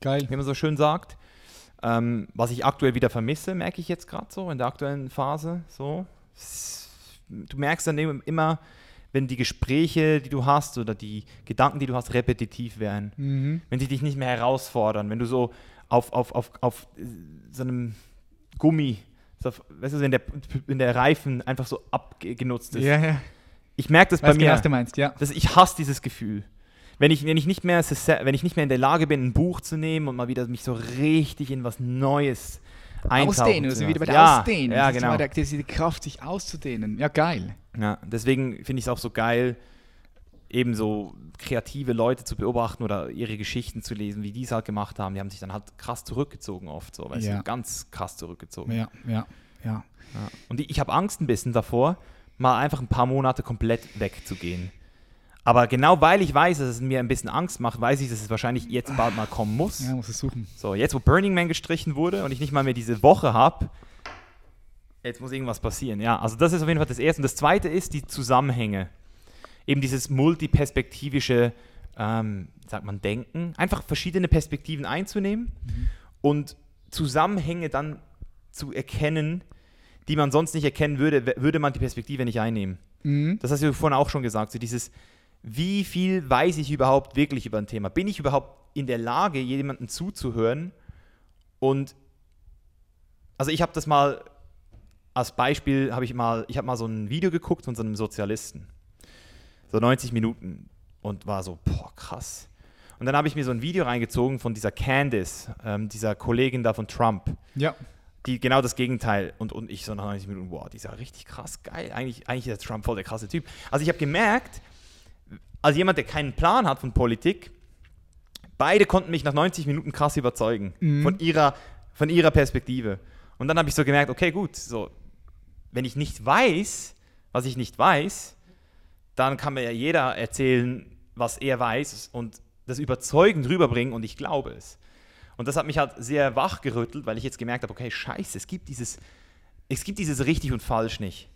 geil. wie man so schön sagt. Ähm, was ich aktuell wieder vermisse, merke ich jetzt gerade so in der aktuellen Phase. So. Du merkst dann immer, wenn die Gespräche, die du hast oder die Gedanken, die du hast, repetitiv werden. Mhm. Wenn sie dich nicht mehr herausfordern, wenn du so auf, auf, auf, auf so einem Gummi, so auf, weißt du, wenn der, wenn der Reifen einfach so abgenutzt ist. Ja, ja. Ich merke das Weiß bei mir. Was du meinst, ja. Dass ich hasse dieses Gefühl wenn ich, wenn, ich nicht mehr, wenn ich nicht mehr in der Lage bin, ein Buch zu nehmen und mal wieder mich so richtig in was Neues Ausdehnen, also wieder bei der ja, Ausdehnen. Ja, genau. Das ist die Kraft, sich auszudehnen. Ja, geil. Ja, deswegen finde ich es auch so geil, eben so kreative Leute zu beobachten oder ihre Geschichten zu lesen, wie die es halt gemacht haben. Die haben sich dann halt krass zurückgezogen oft, so, weißt ja. du, ganz krass zurückgezogen. Ja, ja, ja. ja. Und ich habe Angst ein bisschen davor, mal einfach ein paar Monate komplett wegzugehen. Aber genau weil ich weiß, dass es mir ein bisschen Angst macht, weiß ich, dass es wahrscheinlich jetzt bald mal kommen muss. Ja, muss es suchen. So, jetzt wo Burning Man gestrichen wurde und ich nicht mal mehr diese Woche habe, jetzt muss irgendwas passieren. Ja, also das ist auf jeden Fall das Erste. Und das Zweite ist die Zusammenhänge. Eben dieses multiperspektivische, ähm, sagt man, Denken. Einfach verschiedene Perspektiven einzunehmen mhm. und Zusammenhänge dann zu erkennen, die man sonst nicht erkennen würde, würde man die Perspektive nicht einnehmen. Mhm. Das hast du vorhin auch schon gesagt, so dieses wie viel weiß ich überhaupt wirklich über ein Thema? Bin ich überhaupt in der Lage, jemandem zuzuhören? Und also ich habe das mal als Beispiel, habe ich mal, ich habe mal so ein Video geguckt von so einem Sozialisten. So 90 Minuten und war so, boah, krass. Und dann habe ich mir so ein Video reingezogen von dieser Candice, ähm, dieser Kollegin da von Trump. Ja. Die genau das Gegenteil. Und, und ich so nach 90 Minuten, boah, die ist ja richtig krass geil. Eigentlich, eigentlich ist der Trump voll der krasse Typ. Also ich habe gemerkt, als jemand, der keinen Plan hat von Politik, beide konnten mich nach 90 Minuten krass überzeugen mhm. von, ihrer, von ihrer Perspektive. Und dann habe ich so gemerkt, okay, gut, so, wenn ich nicht weiß, was ich nicht weiß, dann kann mir ja jeder erzählen, was er weiß und das überzeugend rüberbringen und ich glaube es. Und das hat mich halt sehr wachgerüttelt, weil ich jetzt gemerkt habe, okay, scheiße, es gibt dieses, es gibt dieses richtig und falsch nicht.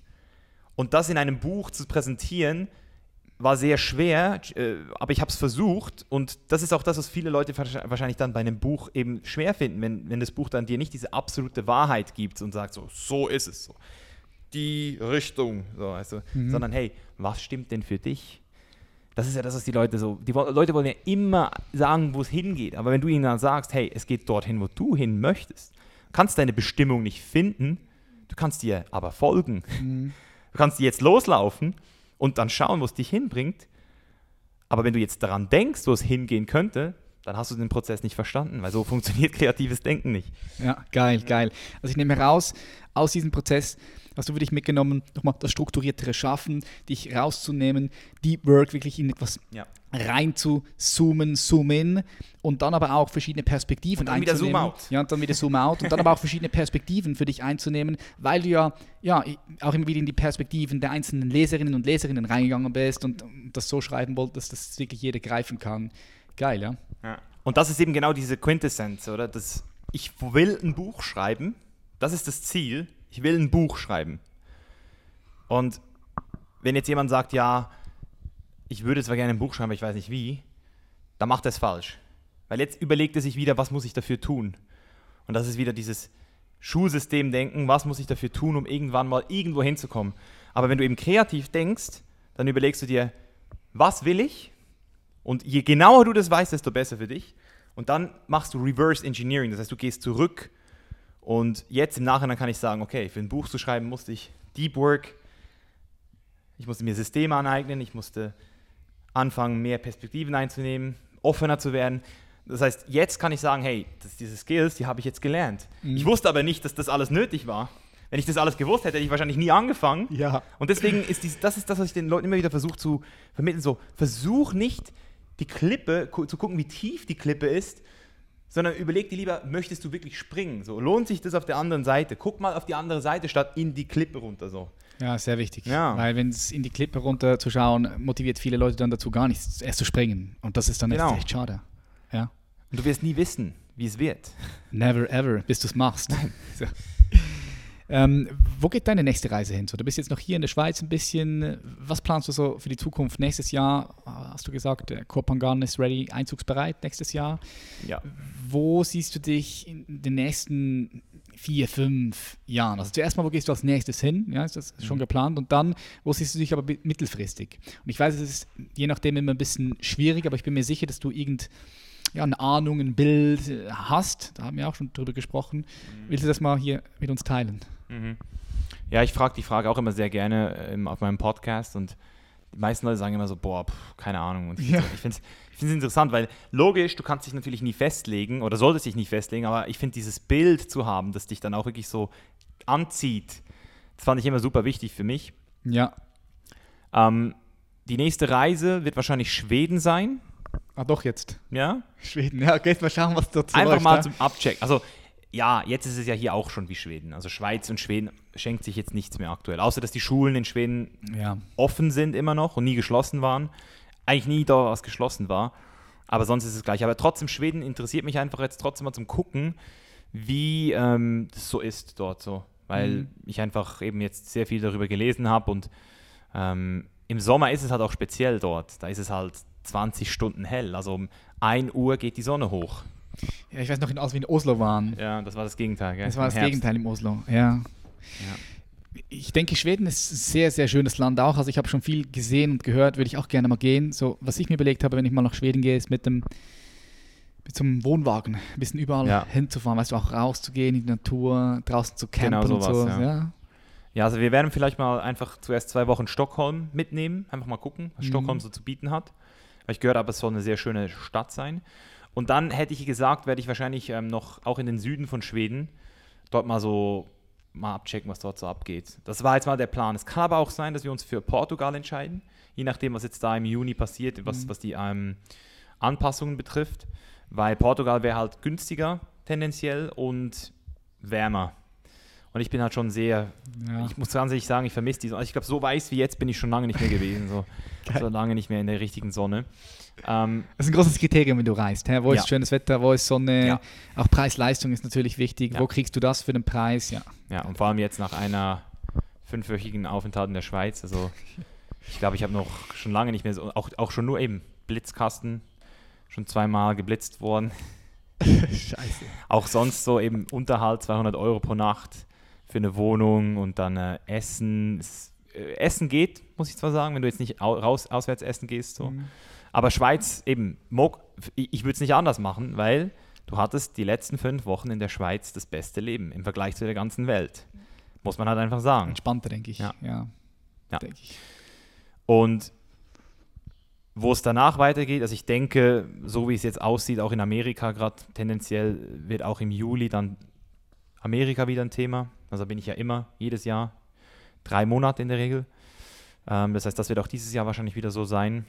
Und das in einem Buch zu präsentieren, war sehr schwer, äh, aber ich habe es versucht und das ist auch das, was viele Leute wahrscheinlich dann bei einem Buch eben schwer finden, wenn, wenn das Buch dann dir nicht diese absolute Wahrheit gibt und sagt so, so ist es so. Die Richtung, so, weißt du, mhm. sondern hey, was stimmt denn für dich? Das ist ja das, was die Leute so, die Leute wollen ja immer sagen, wo es hingeht, aber wenn du ihnen dann sagst, hey, es geht dorthin, wo du hin möchtest, kannst deine Bestimmung nicht finden, du kannst dir aber folgen. Mhm. Du kannst jetzt loslaufen und dann schauen, wo es dich hinbringt. Aber wenn du jetzt daran denkst, wo es hingehen könnte, dann hast du den Prozess nicht verstanden, weil so funktioniert kreatives Denken nicht. Ja, geil, geil. Also ich nehme heraus, aus diesem Prozess hast du für dich mitgenommen, nochmal das strukturiertere Schaffen, dich rauszunehmen, Deep Work wirklich in etwas ja. rein zu zoomen, zoom in und dann aber auch verschiedene Perspektiven und dann einzunehmen. Wieder Zoom out. Ja, und dann wieder Zoom out und dann aber auch verschiedene Perspektiven für dich einzunehmen, weil du ja, ja auch immer wieder in die Perspektiven der einzelnen Leserinnen und Leserinnen reingegangen bist und das so schreiben wolltest, dass wirklich jeder greifen kann. Geil, ja? ja. Und das ist eben genau diese Quintessenz, oder? Das, ich will ein Buch schreiben, das ist das Ziel, ich will ein Buch schreiben. Und wenn jetzt jemand sagt, ja, ich würde zwar gerne ein Buch schreiben, aber ich weiß nicht wie, dann macht er es falsch. Weil jetzt überlegt er sich wieder, was muss ich dafür tun? Und das ist wieder dieses Schulsystem-Denken, was muss ich dafür tun, um irgendwann mal irgendwo hinzukommen. Aber wenn du eben kreativ denkst, dann überlegst du dir, was will ich? Und je genauer du das weißt, desto besser für dich. Und dann machst du Reverse Engineering, das heißt, du gehst zurück. Und jetzt im Nachhinein kann ich sagen, okay, für ein Buch zu schreiben musste ich Deep Work, ich musste mir Systeme aneignen, ich musste anfangen, mehr Perspektiven einzunehmen, offener zu werden. Das heißt, jetzt kann ich sagen, hey, das, diese Skills, die habe ich jetzt gelernt. Mhm. Ich wusste aber nicht, dass das alles nötig war. Wenn ich das alles gewusst hätte, hätte ich wahrscheinlich nie angefangen. Ja. Und deswegen ist dies, das ist das, was ich den Leuten immer wieder versuche zu vermitteln. So, versuch nicht die Klippe, gu zu gucken, wie tief die Klippe ist, sondern überleg dir lieber, möchtest du wirklich springen? So, lohnt sich das auf der anderen Seite? Guck mal auf die andere Seite, statt in die Klippe runter. So. Ja, sehr wichtig. Ja. Weil wenn es in die Klippe runter zu schauen, motiviert viele Leute dann dazu, gar nicht erst zu springen. Und das ist dann Genau. echt, echt schade. Ja. Und du wirst nie wissen, wie es wird. Never ever, bis du es machst. so. Ähm, wo geht deine nächste Reise hin? So, du bist jetzt noch hier in der Schweiz ein bisschen. Was planst du so für die Zukunft? Nächstes Jahr hast du gesagt, Kopangan ist ready, einzugsbereit nächstes Jahr. Ja. Wo siehst du dich in den nächsten vier, fünf Jahren? Also zuerst mal, wo gehst du als nächstes hin? Ja, ist das schon Mhm. geplant? Und dann, wo siehst du dich aber mittelfristig? Und ich weiß, es ist je nachdem immer ein bisschen schwierig, aber ich bin mir sicher, dass du irgend ja, eine Ahnung, ein Bild äh, hast. Da haben wir auch schon drüber gesprochen. Willst du das mal hier mit uns teilen? Mhm. Ja, ich frage die Frage auch immer sehr gerne ähm, auf meinem Podcast und die meisten Leute sagen immer so, boah, pff, keine Ahnung. Und ich Ja. finde es interessant, weil logisch, du kannst dich natürlich nie festlegen oder solltest dich nicht festlegen, aber ich finde dieses Bild zu haben, das dich dann auch wirklich so anzieht, das fand ich immer super wichtig für mich. Ja. Ähm, die nächste Reise wird wahrscheinlich Schweden sein. Ah, doch jetzt. Ja? Schweden. Ja, okay, jetzt mal schauen, was dort so Einfach läuft, mal ja? zum Abchecken. Also, ja, jetzt ist es ja hier auch schon wie Schweden. Also, Schweiz und Schweden schenkt sich jetzt nichts mehr aktuell. Außer, dass die Schulen in Schweden Ja. offen sind immer noch und nie geschlossen waren. Eigentlich nie da was geschlossen war. Aber sonst ist es gleich. Aber trotzdem, Schweden interessiert mich einfach jetzt trotzdem mal zum Gucken, wie ähm, das so ist dort so. Weil Mhm. ich einfach eben jetzt sehr viel darüber gelesen habe und ähm, im Sommer ist es halt auch speziell dort. Da ist es halt 20 Stunden hell. Also um 1 Uhr geht die Sonne hoch. ja. Ich weiß noch, als wir in Oslo waren. Ja, das war das Gegenteil. Gell? Das war Im das Herbst. Gegenteil im Oslo. Ja. Ich denke, Schweden ist ein sehr, sehr schönes Land auch. Also ich habe schon viel gesehen und gehört, würde ich auch gerne mal gehen. So, was ich mir überlegt habe, wenn ich mal nach Schweden gehe, ist mit dem mit so einem Wohnwagen ein bisschen überall Ja. hinzufahren, weißt du, auch rauszugehen in die Natur, draußen zu campen Genau und sowas, so. ja. Ja. Ja, also wir werden vielleicht mal einfach zuerst zwei Wochen Stockholm mitnehmen, einfach mal gucken, was Mhm. Stockholm so zu bieten hat. Weil ich gehört habe, es soll eine sehr schöne Stadt sein. Und dann hätte ich gesagt, werde ich wahrscheinlich ähm, noch auch in den Süden von Schweden dort mal so mal abchecken, was dort so abgeht. Das war jetzt mal der Plan. Es kann aber auch sein, dass wir uns für Portugal entscheiden, je nachdem, was jetzt da im Juni passiert, was, Mhm. was die ähm, Anpassungen betrifft. Weil Portugal wäre halt günstiger tendenziell und wärmer. Und ich bin halt schon sehr Ja. ich muss ganz ehrlich sagen, ich vermisse die Sonne. Also ich glaube, so weiß wie jetzt bin ich schon lange nicht mehr gewesen. So, so lange nicht mehr in der richtigen Sonne. Ähm, Das ist ein großes Kriterium, wenn du reist. Hä? Wo Ja. ist schönes Wetter, wo ist Sonne? Ja. Auch Preis-Leistung ist natürlich wichtig. Wo kriegst du das für den Preis? Ja. ja, und vor allem jetzt nach einer fünfwöchigen Aufenthalt in der Schweiz. Also ich glaube, ich habe noch schon lange nicht mehr so, auch, auch schon nur eben Blitzkasten, schon zweimal geblitzt worden. Scheiße. Auch sonst so eben Unterhalt 200 Euro pro Nacht für eine Wohnung und dann äh, Essen. Es, äh, Essen geht, muss ich zwar sagen, wenn du jetzt nicht au raus, auswärts essen gehst. So. Mhm. Aber Schweiz eben, Mo- ich, ich würde es nicht anders machen, weil du hattest die letzten fünf Wochen in der Schweiz das beste Leben im Vergleich zu der ganzen Welt. Muss man halt einfach sagen. Entspannter, denke ich. Ja. ja. Ja. Denke ich. Und wo es danach weitergeht, also ich denke, so wie es jetzt aussieht, auch in Amerika gerade tendenziell wird auch im Juli dann Amerika wieder ein Thema. Also bin ich ja immer, jedes Jahr, drei Monate in der Regel. Ähm, das heißt, das wird auch dieses Jahr wahrscheinlich wieder so sein.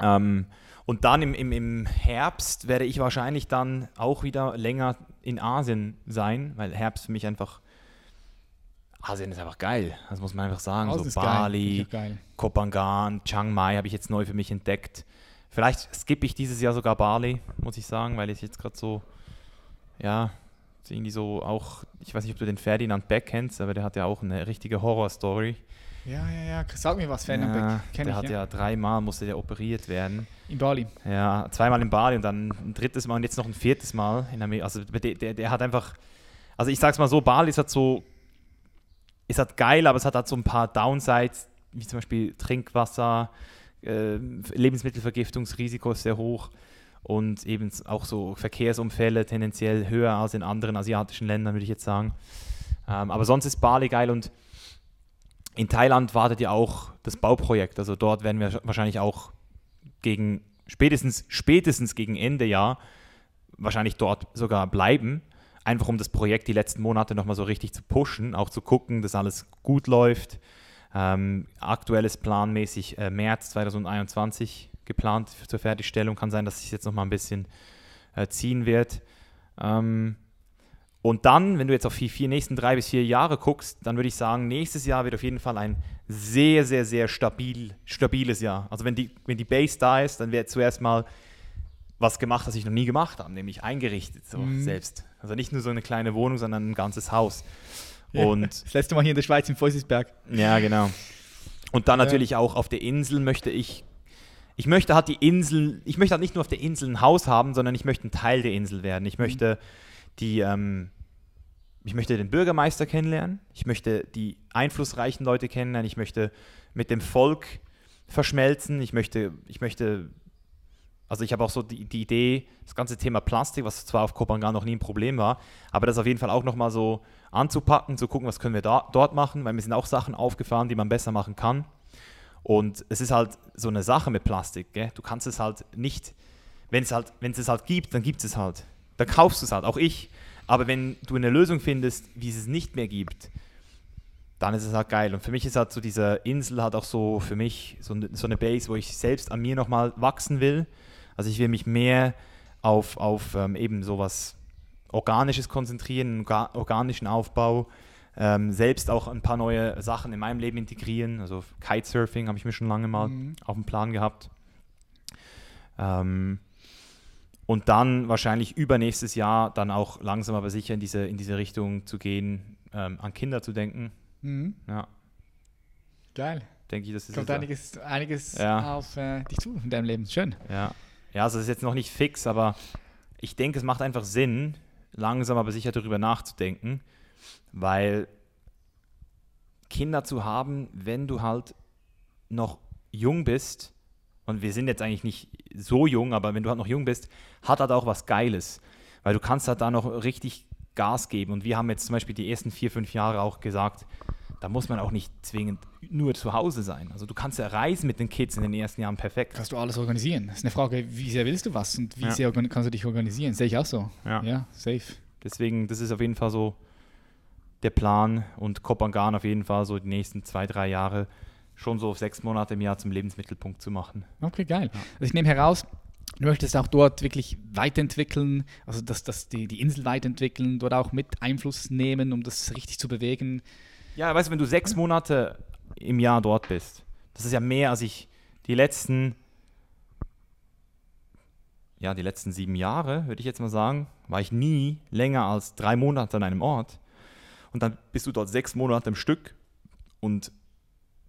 Ähm, und dann im, im, im Herbst werde ich wahrscheinlich dann auch wieder länger in Asien sein, weil Herbst für mich einfach, Asien ist einfach geil, das muss man einfach sagen. Außen so. Bali. Kopangan, Chiang Mai habe ich jetzt neu für mich entdeckt. Vielleicht skippe ich dieses Jahr sogar Bali, muss ich sagen, weil ich jetzt gerade so, ja, irgendwie so auch, ich weiß nicht, ob du den Ferdinand Beck kennst, aber der hat ja auch eine richtige Horror-Story. Ja, ja, ja. Sag mir was, Fernand Ja, Beck. Kenn der ich, hat ja. ja dreimal musste der operiert werden. In Bali. Ja, zweimal in Bali und dann ein drittes Mal und jetzt noch ein viertes Mal in Amerika. Also der, der, der hat einfach, also ich sag's mal so, Bali ist halt so, ist halt geil, aber es hat halt so ein paar Downsides, wie zum Beispiel Trinkwasser, äh, Lebensmittelvergiftungsrisiko ist sehr hoch und eben auch so Verkehrsunfälle tendenziell höher als in anderen asiatischen Ländern, würde ich jetzt sagen. Ähm, aber sonst ist Bali geil und in Thailand wartet ja auch das Bauprojekt. Also dort werden wir wahrscheinlich auch gegen spätestens, spätestens gegen Ende Jahr wahrscheinlich dort sogar bleiben. Einfach um das Projekt die letzten Monate nochmal so richtig zu pushen, auch zu gucken, dass alles gut läuft. Ähm, aktuell ist planmäßig äh, März 2021 geplant zur Fertigstellung. Kann sein, dass sich jetzt nochmal ein bisschen äh, ziehen wird. Ähm, und dann, wenn du jetzt auf die vier nächsten drei bis vier Jahre guckst, dann würde ich sagen, nächstes Jahr wird auf jeden Fall ein sehr, sehr, sehr stabil, stabiles Jahr. Also wenn die, wenn die Base da ist, dann wird zuerst mal was gemacht, was ich noch nie gemacht habe, nämlich eingerichtet so Mhm. selbst. Also nicht nur so eine kleine Wohnung, sondern ein ganzes Haus. Ja. Und Das letzte Mal hier in der Schweiz, in Feusisberg. ja, genau. Und dann Ja. natürlich auch auf der Insel möchte ich, ich möchte halt die Insel, ich möchte halt nicht nur auf der Insel ein Haus haben, sondern ich möchte ein Teil der Insel werden. Ich möchte die, ähm, ich möchte den Bürgermeister kennenlernen, ich möchte die einflussreichen Leute kennenlernen, ich möchte mit dem Volk verschmelzen, ich möchte, ich möchte, also ich habe auch so die, die Idee, das ganze Thema Plastik, was zwar auf Kopangan noch nie ein Problem war, aber das auf jeden Fall auch nochmal so anzupacken, zu gucken, was können wir da, dort machen, weil mir sind auch Sachen aufgefahren, die man besser machen kann. Und es ist halt so eine Sache mit Plastik, gell? du kannst es halt nicht, wenn es halt, wenn es halt gibt, dann gibt es halt. Dann kaufst du es halt, auch ich. Aber wenn du eine Lösung findest, wie es es nicht mehr gibt, dann ist es halt geil. Und für mich ist halt so diese Insel halt auch so für mich so, eine- so eine Base, wo ich selbst an mir nochmal wachsen will. Also ich will mich mehr auf, auf ähm, eben sowas Organisches konzentrieren, orga- organischen Aufbau, ähm, selbst auch ein paar neue Sachen in meinem Leben integrieren. Also Kitesurfing habe ich mir schon lange mal Mhm. auf dem Plan gehabt. Ähm, und dann wahrscheinlich übernächstes Jahr dann auch langsam aber sicher in diese, in diese Richtung zu gehen, ähm, an Kinder zu denken. Mhm. Ja, Geil. denke ich, das ist Kommt einiges, einiges Ja. auf äh, dich zu in deinem Leben. Schön. Ja. ja, also das ist jetzt noch nicht fix, aber ich denke, es macht einfach Sinn, langsam aber sicher darüber nachzudenken, weil Kinder zu haben, wenn du halt noch jung bist, und wir sind jetzt eigentlich nicht so jung, aber wenn du halt noch jung bist, hat halt auch was Geiles, weil du kannst halt da noch richtig Gas geben. Und wir haben jetzt zum Beispiel die ersten vier, fünf Jahre auch gesagt, da muss man auch nicht zwingend nur zu Hause sein. Also du kannst ja reisen mit den Kids in den ersten Jahren perfekt. Kannst du alles organisieren? Das ist eine Frage, wie sehr willst du was und wie Ja. sehr kannst du dich organisieren? Sehe ich auch so. Ja. Ja, safe. Deswegen, das ist auf jeden Fall so der Plan und Kopangan auf jeden Fall so die nächsten zwei, drei Jahre schon so sechs Monate im Jahr zum Lebensmittelpunkt zu machen. Okay, geil. Ja. Also ich nehme heraus, du möchtest auch dort wirklich weiterentwickeln, also dass, dass die, die Insel weiterentwickeln, dort auch mit Einfluss nehmen, um das richtig zu bewegen. Ja, weißt du, wenn du sechs Monate im Jahr dort bist, das ist ja mehr, als ich die letzten, ja, die letzten sieben Jahre, würde ich jetzt mal sagen, war ich nie länger als drei Monate an einem Ort. Und dann bist du dort sechs Monate im Stück und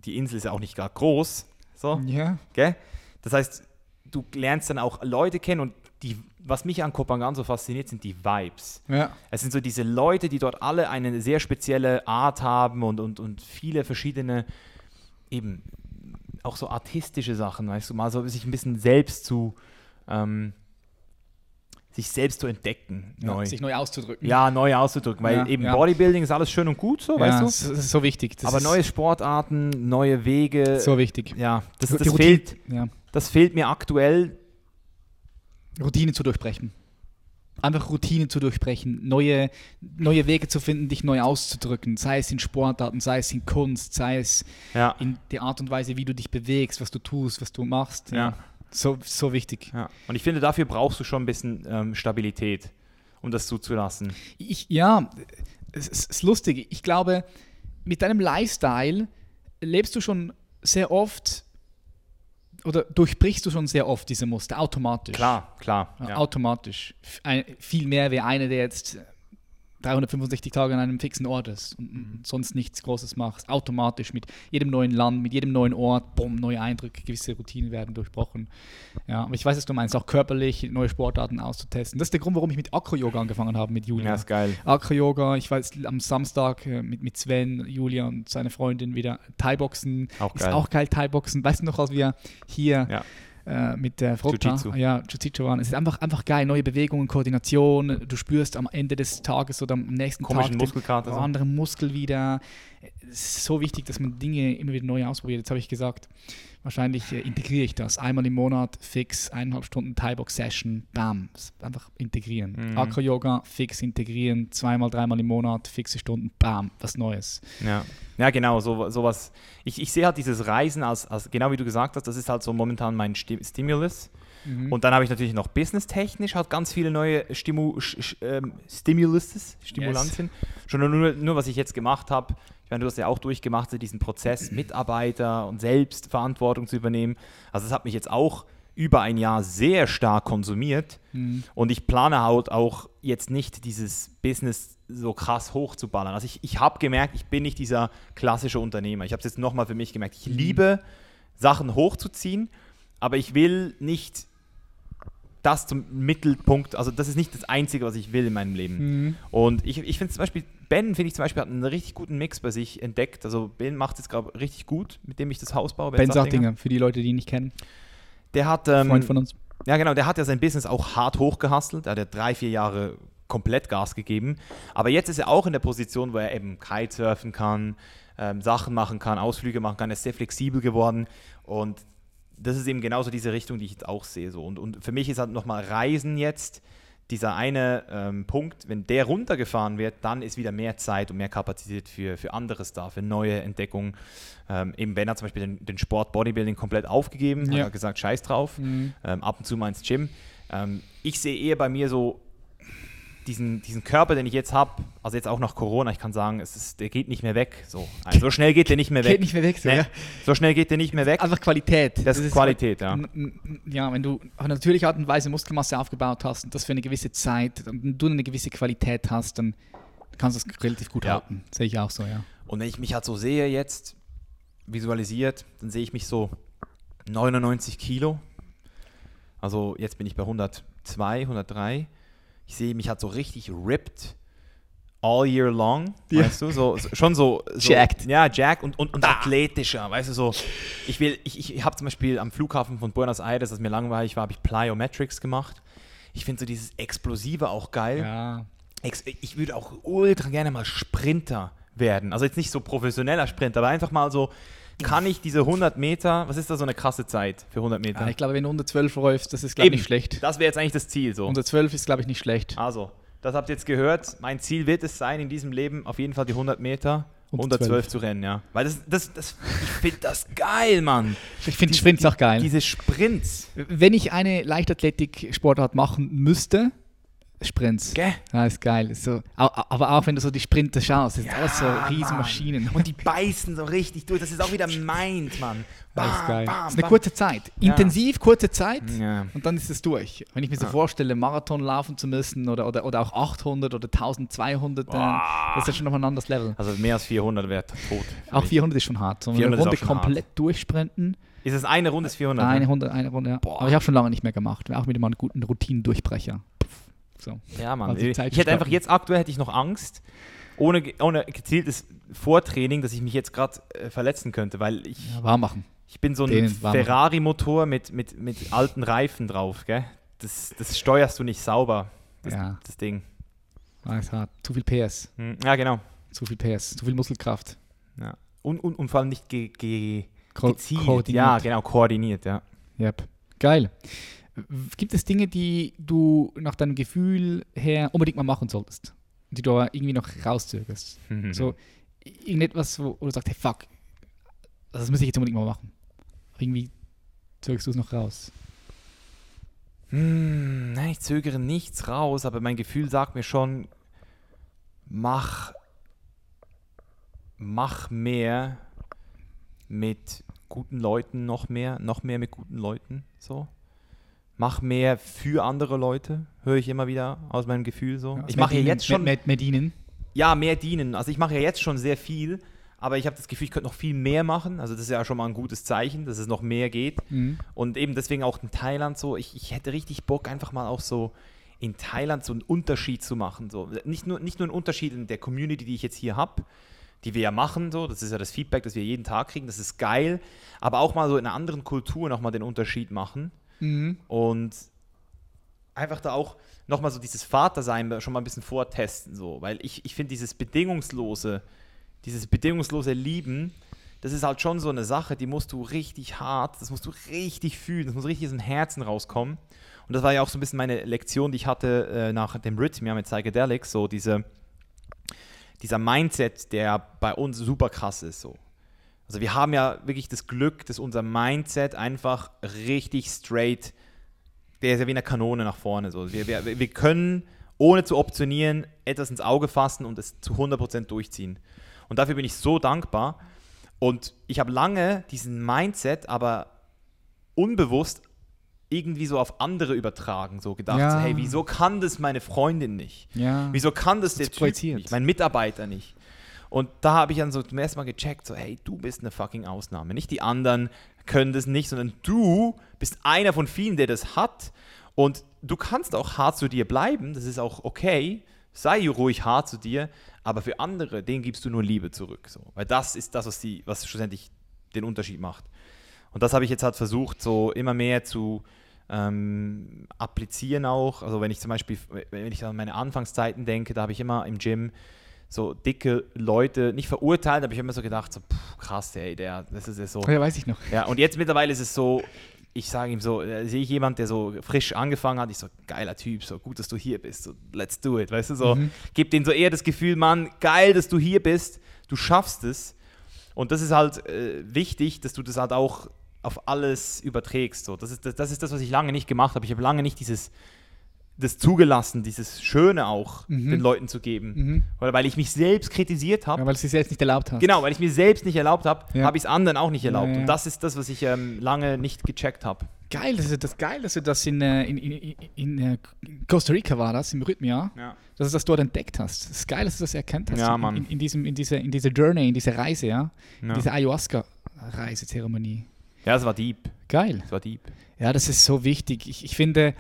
die Insel ist ja auch nicht gar groß. So. Ja. Gell? Das heißt, du lernst dann auch Leute kennen und die, was mich an Kopangan so fasziniert, sind die Vibes. Ja. Es sind so diese Leute, die dort alle eine sehr spezielle Art haben und, und, und viele verschiedene, eben auch so artistische Sachen, weißt du, mal so sich ein bisschen selbst zu, ähm, sich selbst zu entdecken, ja. neu. Sich neu auszudrücken. Ja, neu auszudrücken, weil Ja, eben ja. Bodybuilding ist alles schön und gut, so, weißt du? das ist so wichtig. Das Aber neue Sportarten, neue Wege, so wichtig. ja, das, das, fehlt, Ja. das fehlt mir aktuell Routine zu durchbrechen. Einfach Routine zu durchbrechen, neue, neue Wege zu finden, dich neu auszudrücken, sei es in Sportarten, sei es in Kunst, sei es in der Art und Weise, wie du dich bewegst, was du tust, was du machst. Ja. So, so wichtig. ja. Und ich finde, dafür brauchst du schon ein bisschen ähm, Stabilität, um das zuzulassen. Ich, ja, es ist lustig. Ich glaube, mit deinem Lifestyle lebst du schon sehr oft oder durchbrichst du schon sehr oft diese Muster automatisch. Klar, klar. Ja. Automatisch. Ein, viel mehr wie einer, der jetzt 365 Tage an einem fixen Ort ist und mhm. sonst nichts Großes machst, automatisch mit jedem neuen Land, mit jedem neuen Ort, bumm, neue Eindrücke, gewisse Routinen werden durchbrochen. Ja, aber ich weiß, was du meinst, auch körperlich neue Sportarten auszutesten. Das ist der Grund, warum ich mit Acro-Yoga angefangen habe mit Julia. Ja, ist geil. Acro-Yoga, ich weiß, am Samstag äh, mit, mit Sven, Julia und seine Freundin wieder Thai-Boxen. Auch ist geil. auch geil Thai-Boxen. Weißt du noch, als wir hier Ja. Äh, mit der Frota, Jiu-Jitsu. ja, Jiu-Jitsu waren. Es ist einfach, einfach geil, neue Bewegungen, Koordination. Du spürst am Ende des Tages oder am nächsten Komischen Tag Muskelkater. den So. anderen Muskel wieder. Es ist so wichtig, dass man Dinge immer wieder neu ausprobiert. Jetzt habe ich gesagt, wahrscheinlich äh, integriere ich das. Einmal im Monat fix, eineinhalb Stunden Thai-Box-Session, bam, einfach integrieren. Mhm. Acro-Yoga, fix integrieren, zweimal, dreimal im Monat, fixe Stunden, bam, was Neues. Ja, ja genau, so, sowas. Ich, ich sehe halt dieses Reisen als, als, genau wie du gesagt hast, das ist halt so momentan mein Sti Stimulus. Mhm. Und dann habe ich natürlich noch businesstechnisch halt ganz viele neue Stimu sch, sch, ähm, Stimuluses, Stimulantien. Schon nur, nur, was ich jetzt gemacht habe. Meine, du hast ja auch durchgemacht, diesen Prozess, Mitarbeiter und selbst Verantwortung zu übernehmen. Also das hat mich jetzt auch über ein Jahr sehr stark konsumiert. Mhm. Und ich plane halt auch jetzt nicht dieses Business so krass hochzuballern. Also ich, ich habe gemerkt, ich bin nicht dieser klassische Unternehmer. Ich habe es jetzt nochmal für mich gemerkt. Ich liebe, Sachen hochzuziehen, aber ich will nicht das zum Mittelpunkt, also das ist nicht das Einzige, was ich will in meinem Leben. Mhm. Und ich, ich finde zum Beispiel, Ben, finde ich zum Beispiel, hat einen richtig guten Mix bei sich entdeckt. Also Ben macht es gerade richtig gut, mit dem ich das Haus baue. Ben Sattinger. Sattinger, für die Leute, die ihn nicht kennen. Der hat, ähm, Freund von uns. ja, genau, der hat ja sein Business auch hart hochgehustelt. Er hat ja drei, vier Jahre komplett Gas gegeben. Aber jetzt ist er auch in der Position, wo er eben Kitesurfen kann, ähm, Sachen machen kann, Ausflüge machen kann. Er ist sehr flexibel geworden. Und das ist eben genauso diese Richtung, die ich jetzt auch sehe. So. Und, und für mich ist halt nochmal Reisen jetzt dieser eine ähm, Punkt, wenn der runtergefahren wird, dann ist wieder mehr Zeit und mehr Kapazität für, für anderes da, für neue Entdeckungen. Ähm, eben Ben hat zum Beispiel den, den Sport Bodybuilding komplett aufgegeben, Ja. hat gesagt, scheiß drauf Mhm. ähm, ab und zu mal ins Gym. Ähm, ich sehe eher bei mir so diesen, diesen Körper, den ich jetzt habe, also jetzt auch nach Corona, ich kann sagen, es ist, der geht nicht mehr weg. So, also so schnell geht der nicht mehr weg. Geht nicht mehr weg, so, Nee, ja. So schnell geht der nicht mehr weg. Einfach Qualität. Das ist Qualität, ja. Ja, wenn du auf eine natürliche Art und Weise Muskelmasse aufgebaut hast und das für eine gewisse Zeit und du eine gewisse Qualität hast, dann kannst du es relativ gut Ja. halten. Sehe ich auch so, ja. Und wenn ich mich halt so sehe jetzt, visualisiert, dann sehe ich mich so 99 Kilo. Also jetzt bin ich bei 102, 103. Ich sehe mich halt so richtig ripped all year long, Ja. weißt du, so, so schon so, so Jacked. Ja, Jack und, und, und athletischer, weißt du, so. Ich will, ich, ich habe zum Beispiel am Flughafen von Buenos Aires, als mir langweilig war, habe ich Plyometrics gemacht. Ich finde so dieses Explosive auch geil. Ja. Ex ich würde auch ultra gerne mal Sprinter werden. Also jetzt nicht so professioneller Sprinter, aber einfach mal so, kann ich diese 100 Meter, was ist da so eine krasse Zeit für 100 Meter? ja. Ich glaube, wenn du unter 12 läufst, das ist, glaube ich, nicht schlecht. Das wäre jetzt eigentlich das Ziel so. Unter 12 ist, glaube ich, nicht schlecht. Also, das habt ihr jetzt gehört. Mein Ziel wird es sein, in diesem Leben auf jeden Fall die 100 Meter Unter unter 12 12 zu rennen, ja. Weil das, das, das ich finde das geil, Mann. Ich finde Sprints auch geil. Diese Sprints. Wenn ich eine Leichtathletik-Sportart machen müsste, Sprints. Gell? Ja, ist geil. So, aber auch wenn du so die Sprinter schaust, das sind alles so Riesenmaschinen. Und die beißen so richtig durch. Das ist auch wieder meins, Mann. Das ist geil. bam, das ist eine bam. kurze Zeit. Intensiv, kurze Zeit. Ja. Und dann ist es durch. Wenn ich mir so vorstelle, Marathon laufen zu müssen oder, oder, oder auch 800 oder 1200, dann das ist ja schon noch ein anderes Level. Also mehr als 400 wäre tot. Auch mich. 400 ist schon hart. So eine 400 ist Runde komplett durchsprinten. Ist es eine Runde ist 400? Eine ne? Runde, eine Runde, ja. Boah. Aber ich habe schon lange nicht mehr gemacht. Auch mit einem guten Routinendurchbrecher. So. Ja, Mann. Also ich hätte einfach jetzt aktuell hätte ich noch Angst, ohne, ohne gezieltes Vortraining, dass ich mich jetzt gerade äh, verletzen könnte, weil ich, Ja, warm machen. ich bin so ein. Ferrari-Motor mit, mit, mit alten Reifen drauf, gell? Das, das steuerst du nicht sauber, das, Ja, das Ding. ist hart. Zu viel PS. Hm, Ja, genau. Zu viel PS. Zu viel Muskelkraft. Ja. Und, und, und vor allem nicht ge, ge, Ko gezielt. koordiniert. Ja, genau, koordiniert, ja. Yep. Geil. Gibt es Dinge, die du nach deinem Gefühl her unbedingt mal machen solltest? Die du aber irgendwie noch rauszögerst? Mhm. So irgendetwas, wo, wo du sagst, hey fuck, das muss ich jetzt unbedingt mal machen. Irgendwie zögerst du es noch raus. Hm, nein, ich zögere nichts raus, aber mein Gefühl sagt mir schon, mach, mach mehr mit guten Leuten, noch mehr, noch mehr mit guten Leuten, so. Mach mehr für andere Leute, höre ich immer wieder aus meinem Gefühl so. Ja, ich mache ja dienen, jetzt schon Mehr, mehr, mehr dienen. ja, mehr dienen. Also ich mache ja jetzt schon sehr viel, aber ich habe das Gefühl, ich könnte noch viel mehr machen. Also das ist ja schon mal ein gutes Zeichen, dass es noch mehr geht. Mhm. Und eben deswegen auch in Thailand so, ich, ich hätte richtig Bock, einfach mal auch so in Thailand so einen Unterschied zu machen. So. Nicht, nur, nicht nur einen Unterschied in der Community, die ich jetzt hier habe, die wir ja machen, so, das ist ja das Feedback, das wir jeden Tag kriegen, das ist geil, aber auch mal so in einer anderen Kultur nochmal den Unterschied machen. Mhm. Und einfach da auch nochmal so dieses Vatersein schon mal ein bisschen vortesten, so, weil ich, ich finde dieses bedingungslose, dieses bedingungslose Lieben, das ist halt schon so eine Sache, die musst du richtig hart, das musst du richtig fühlen, das muss richtig aus dem Herzen rauskommen. Und das war ja auch so ein bisschen meine Lektion, die ich hatte äh, nach dem Rhythmia mit Psychedelics, so diese, dieser Mindset, der bei uns super krass ist, so. Also wir haben ja wirklich das Glück, dass unser Mindset einfach richtig straight, der ist ja wie eine Kanone nach vorne. So. Wir, wir, wir können, ohne zu optionieren, etwas ins Auge fassen und es zu 100% durchziehen. Und dafür bin ich so dankbar. Und ich habe lange diesen Mindset, aber unbewusst irgendwie so auf andere übertragen, so gedacht, Ja. hey, wieso kann das meine Freundin nicht? Ja. Wieso kann das der Typ nicht, mein Mitarbeiter nicht? Und da habe ich dann so zum ersten Mal gecheckt, so, hey, du bist eine fucking Ausnahme. Nicht die anderen können das nicht, sondern du bist einer von vielen, der das hat. Und du kannst auch hart zu dir bleiben, das ist auch okay. Sei ruhig hart zu dir, aber für andere, denen gibst du nur Liebe zurück. So. Weil das ist das, was, die, was schlussendlich den Unterschied macht. Und das habe ich jetzt halt versucht, so immer mehr zu ähm, applizieren auch. Also wenn ich zum Beispiel, wenn ich an meine Anfangszeiten denke, da habe ich immer im Gym so dicke Leute, nicht verurteilt, aber ich habe immer so gedacht, so pff, krass, ey, der, das ist ja so. Ja, weiß ich noch. Ja, und jetzt mittlerweile ist es so, ich sage ihm so, äh, sehe ich jemand, der so frisch angefangen hat, ich so, geiler Typ, so gut, dass du hier bist, so let's do it, weißt du, so, Mhm. gib denen so eher das Gefühl, Mann, geil, dass du hier bist, du schaffst es. Und das ist halt äh, wichtig, dass du das halt auch auf alles überträgst. So. Das, ist, das, das ist das, was ich lange nicht gemacht habe. Ich habe lange nicht dieses, das zugelassen, dieses Schöne auch Mhm. den Leuten zu geben. Mhm. Oder weil ich mich selbst kritisiert habe. Ja, weil du es dir selbst nicht erlaubt hast. Genau, weil ich mir selbst nicht erlaubt habe, Ja. habe ich es anderen auch nicht erlaubt. Ja. Und das ist das, was ich ähm, lange nicht gecheckt habe. Geil, das ist das geil, dass du das in, äh, in, in, in äh, Costa Rica war, das im Rhythmia, Ja. dass du das dort entdeckt hast. Das ist geil, dass du das erkannt hast. Ja, in, Mann. In, diesem, in, dieser, in dieser Journey, in dieser Reise, ja. In dieser Ayahuasca-Reisezeremonie. ja, es war deep. Geil. Es war deep. Ja, das ist so wichtig. Ich, ich finde,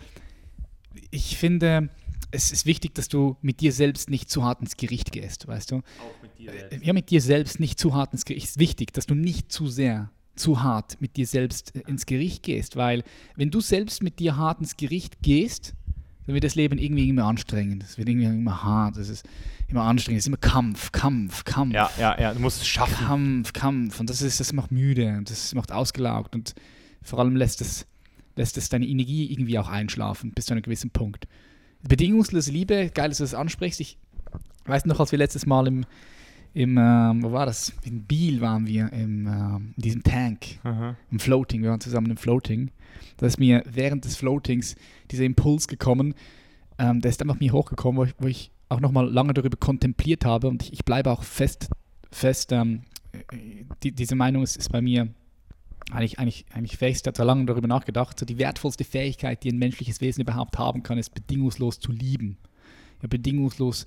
ich finde, es ist wichtig, dass du mit dir selbst nicht zu hart ins Gericht gehst, weißt du? Auch mit dir Ja, mit dir selbst nicht zu hart ins Gericht. Es ist wichtig, dass du nicht zu sehr, zu hart mit dir selbst äh, ins Gericht gehst, weil wenn du selbst mit dir hart ins Gericht gehst, dann wird das Leben irgendwie immer anstrengend. Es wird irgendwie immer hart. Es ist immer anstrengend. Es ist immer Kampf, Kampf, Kampf. Ja, ja, ja, du musst es schaffen. Kampf, Kampf. Und das, ist, das macht müde und das macht ausgelaugt und vor allem lässt es, lässt es deine Energie irgendwie auch einschlafen bis zu einem gewissen Punkt. Bedingungslose Liebe, geil, dass du das ansprichst. Ich weiß noch, als wir letztes Mal im, im ähm, wo war das? In Biel waren wir, im, ähm, in diesem Tank, Aha. im Floating. Wir waren zusammen im Floating. Da ist mir während des Floatings dieser Impuls gekommen, ähm, der ist einfach mir hochgekommen, wo ich, wo ich auch nochmal lange darüber kontempliert habe und ich, ich bleibe auch fest, fest ähm, äh, die, diese Meinung ist, ist bei mir eigentlich, eigentlich, eigentlich fest, ich habe da lange darüber nachgedacht, so die wertvollste Fähigkeit, die ein menschliches Wesen überhaupt haben kann, ist bedingungslos zu lieben. Ja, bedingungslos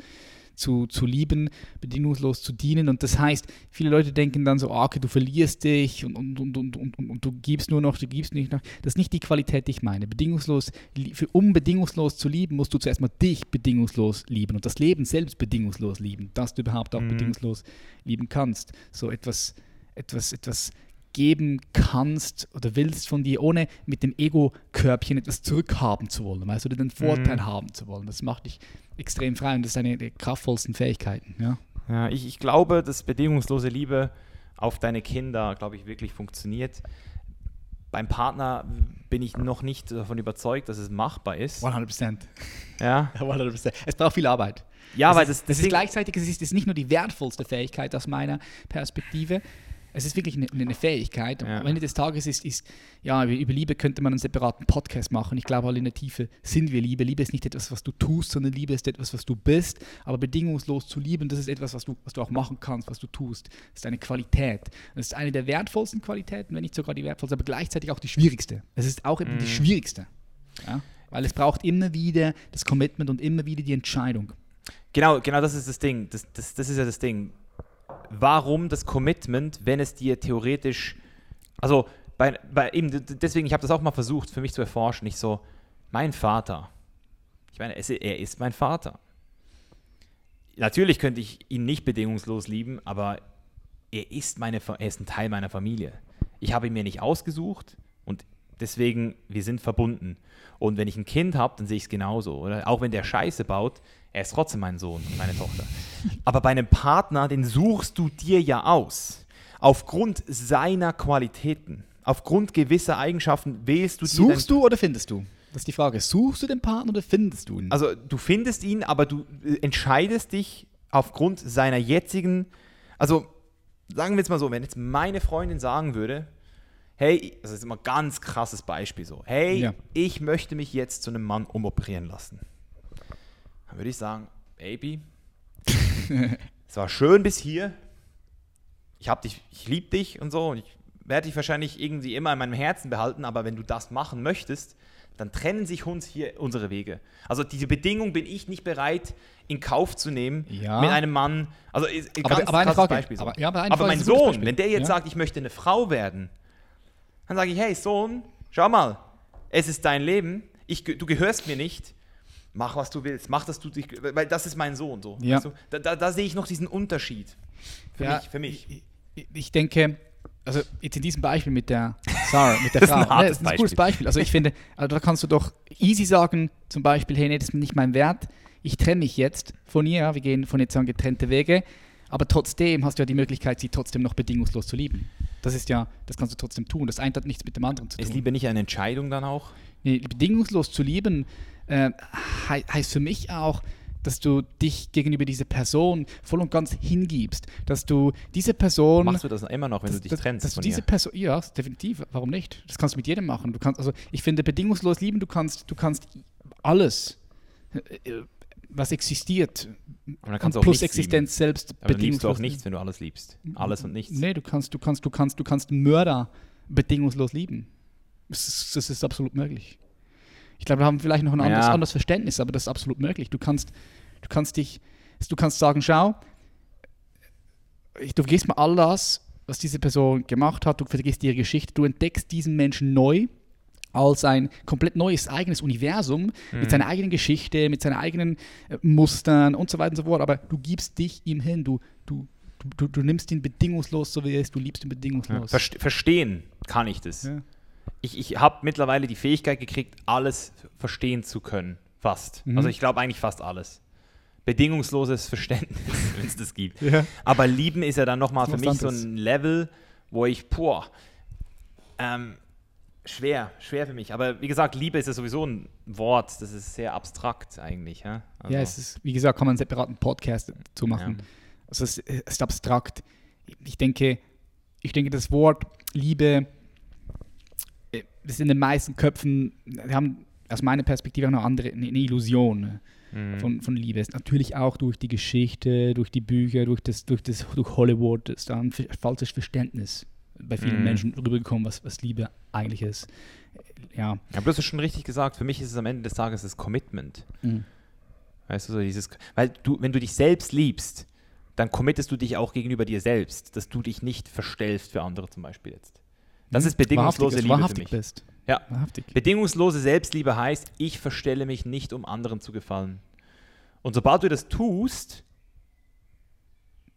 zu, zu lieben, bedingungslos zu dienen. Und das heißt, viele Leute denken dann so, ah, okay, du verlierst dich und, und, und, und, und, und, und du gibst nur noch, du gibst nicht noch. Das ist nicht die Qualität, die ich meine. Bedingungslos, für, um bedingungslos zu lieben, musst du zuerst mal dich bedingungslos lieben und das Leben selbst bedingungslos lieben, dass du überhaupt auch Mhm. bedingungslos lieben kannst. So etwas, etwas, etwas geben kannst oder willst von dir, ohne mit dem Ego-Körbchen etwas zurückhaben zu wollen, weißt du, oder den Vorteil Mhm. haben zu wollen. Das macht dich extrem frei und das ist eine der kraftvollsten Fähigkeiten. Ja? Ja, ich, ich glaube, dass bedingungslose Liebe auf deine Kinder, glaube ich, wirklich funktioniert. Beim Partner bin ich noch nicht davon überzeugt, dass es machbar ist. 100 Prozent. Ja, 100 Es braucht viel Arbeit. ja das weil ist, das, das ist gleichzeitig, es ist, es ist nicht nur die wertvollste Fähigkeit aus meiner Perspektive, es ist wirklich eine, eine Fähigkeit. Ja. Am Ende des Tages ist, ist, ja, über Liebe könnte man einen separaten Podcast machen. Ich glaube, alle in der Tiefe sind wir Liebe. Liebe ist nicht etwas, was du tust, sondern Liebe ist etwas, was du bist. Aber bedingungslos zu lieben, das ist etwas, was du, was du auch machen kannst, was du tust. Das ist eine Qualität. Das ist eine der wertvollsten Qualitäten, wenn nicht sogar die wertvollste, aber gleichzeitig auch die schwierigste. Es ist auch eben die Mhm. schwierigste. Ja? Weil es braucht immer wieder das Commitment und immer wieder die Entscheidung. Genau, genau das ist das Ding. Das, das, das ist ja das Ding. Warum das Commitment, wenn es dir theoretisch, also bei, bei eben, deswegen, ich habe das auch mal versucht für mich zu erforschen. Ich so, mein Vater, ich meine, es, er ist mein Vater. Natürlich könnte ich ihn nicht bedingungslos lieben, aber er ist, meine, er ist ein Teil meiner Familie. Ich habe ihn mir nicht ausgesucht deswegen, wir sind verbunden. Und wenn ich ein Kind habe, dann sehe ich es genauso. Oder? Auch wenn der Scheiße baut, er ist trotzdem mein Sohn, meine Tochter. Aber bei einem Partner, den suchst du dir ja aus. Aufgrund seiner Qualitäten, aufgrund gewisser Eigenschaften wählst du. Suchst du oder findest du? Das ist die Frage. Suchst du den Partner oder findest du ihn? Also du findest ihn, aber du äh, entscheidest dich aufgrund seiner jetzigen, also sagen wir jetzt mal so, wenn jetzt meine Freundin sagen würde, hey, das ist immer ein ganz krasses Beispiel so, hey, ja. ich möchte mich jetzt zu einem Mann umoperieren lassen. Dann würde ich sagen, Baby, es war schön bis hier, ich hab dich, ich liebe dich und so und ich werde dich wahrscheinlich irgendwie immer in meinem Herzen behalten, aber wenn du das machen möchtest, dann trennen sich uns hier unsere Wege. Also diese Bedingung bin ich nicht bereit in Kauf zu nehmen ja. mit einem Mann. Also aber, ganz aber Frage, Beispiel. So. Aber, ja, aber, aber mein Sohn, wenn der jetzt ja. sagt, ich möchte eine Frau werden, dann sage ich, hey Sohn, schau mal, es ist dein Leben, ich, du gehörst mir nicht, mach was du willst, mach das du dich, weil das ist mein Sohn so. Ja. Weißt du? da, da, da, sehe ich noch diesen Unterschied. Für ja, mich, für mich. Ich, ich, denke, also jetzt in diesem Beispiel mit der Sarah, mit der das Frau, ist ein, ne, das ist ein cooles Beispiel. Also ich finde, also da kannst du doch easy sagen, zum Beispiel, hey, nee, das ist nicht mein Wert, ich trenne mich jetzt von ihr, wir gehen von jetzt an getrennte Wege, aber trotzdem hast du ja die Möglichkeit, sie trotzdem noch bedingungslos zu lieben. Das ist ja, das kannst du trotzdem tun. Das eine hat nichts mit dem anderen zu tun. Ist Liebe nicht eine Entscheidung dann auch? Nee, bedingungslos zu lieben äh, he heißt für mich auch, dass du dich gegenüber dieser Person voll und ganz hingibst, dass du diese Person. Machst du das immer noch, wenn dass, du dich dass, trennst? Dass du diese Person, ja, definitiv. Warum nicht? Das kannst du mit jedem machen. Du kannst, also ich finde bedingungslos lieben. Du kannst, du kannst alles, äh, was existiert, plus Existenz lieben. selbst Aber bedingungslos. liebst du auch nichts, wenn du alles liebst. Alles und nichts. Nee, du kannst, du kannst, du kannst, du kannst Mörder bedingungslos lieben. Das ist, das ist absolut möglich. Ich glaube, wir haben vielleicht noch ein anderes, ja. anderes Verständnis, aber das ist absolut möglich. Du kannst, du kannst dich, du kannst sagen, schau, du vergisst mal all das, was diese Person gemacht hat, du vergisst ihre Geschichte, du entdeckst diesen Menschen neu als ein komplett neues eigenes Universum mhm. mit seiner eigenen Geschichte, mit seinen eigenen äh, Mustern und so weiter und so fort. Aber du gibst dich ihm hin, du, du, du, du nimmst ihn bedingungslos, so wie er ist, du liebst ihn bedingungslos. Ja. Verstehen kann ich das. Ja ich, ich habe mittlerweile die Fähigkeit gekriegt, alles verstehen zu können. Fast. Mhm. Also ich glaube eigentlich fast alles. Bedingungsloses Verständnis, wenn es das gibt. Ja. Aber lieben ist ja dann nochmal für mich so ein Level, wo ich, boah, ähm, schwer, schwer für mich. Aber wie gesagt, Liebe ist ja sowieso ein Wort, das ist sehr abstrakt eigentlich. Ja, also ja es ist, wie gesagt, kann man einen separaten Podcast zu machen. Ja. Also es ist abstrakt. Ich denke, ich denke, das Wort Liebe das in den meisten Köpfen, wir haben aus meiner Perspektive auch noch andere, eine, Illusion mhm. von, von Liebe. Ist natürlich auch durch die Geschichte, durch die Bücher, durch, das, durch, das, durch Hollywood ist da ein falsches Verständnis bei vielen mhm. Menschen rübergekommen, was, was Liebe eigentlich ist. Ja. Aber du hast es schon richtig gesagt, für mich ist es am Ende des Tages das Commitment. Mhm. Weißt du, so dieses, weil du, wenn du dich selbst liebst, dann committest du dich auch gegenüber dir selbst, dass du dich nicht verstellst für andere zum Beispiel jetzt. Das ist bedingungslose Liebe wahrhaftig für mich. Bist. Ja. Wahrhaftig. Bedingungslose Selbstliebe heißt, ich verstelle mich nicht, um anderen zu gefallen. Und sobald du das tust,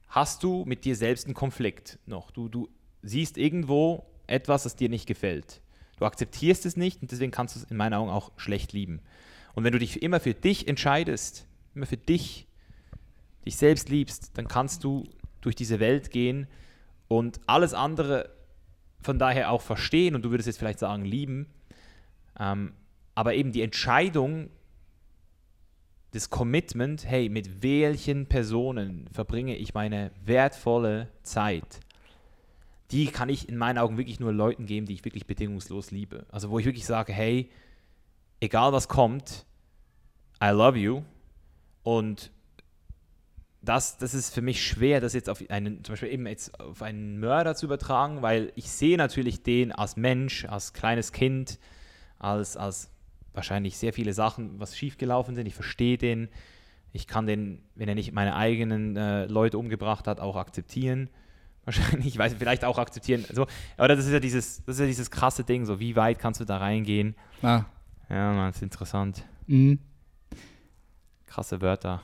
hast du mit dir selbst einen Konflikt noch. Du, du siehst irgendwo etwas, das dir nicht gefällt. Du akzeptierst es nicht und deswegen kannst du es in meinen Augen auch schlecht lieben. Und wenn du dich immer für dich entscheidest, immer für dich, dich selbst liebst, dann kannst du durch diese Welt gehen und alles andere von daher auch verstehen und du würdest jetzt vielleicht sagen, lieben. Ähm, aber eben die Entscheidung, das Commitment, hey, mit welchen Personen verbringe ich meine wertvolle Zeit, die kann ich in meinen Augen wirklich nur Leuten geben, die ich wirklich bedingungslos liebe. Also wo ich wirklich sage, hey, egal was kommt, I love you. Und das, das ist für mich schwer, das jetzt auf einen, zum Beispiel eben jetzt auf einen Mörder zu übertragen, weil ich sehe natürlich den als Mensch, als kleines Kind, als, als wahrscheinlich sehr viele Sachen, was schiefgelaufen sind. Ich verstehe den. Ich kann den, wenn er nicht meine eigenen äh, Leute umgebracht hat, auch akzeptieren. Wahrscheinlich, ich weiß, vielleicht auch akzeptieren. So, aber das ist ja dieses, das ist ja dieses krasse Ding, so wie weit kannst du da reingehen? Ah. Ja, man, ist interessant. Mhm. Krasse Wörter.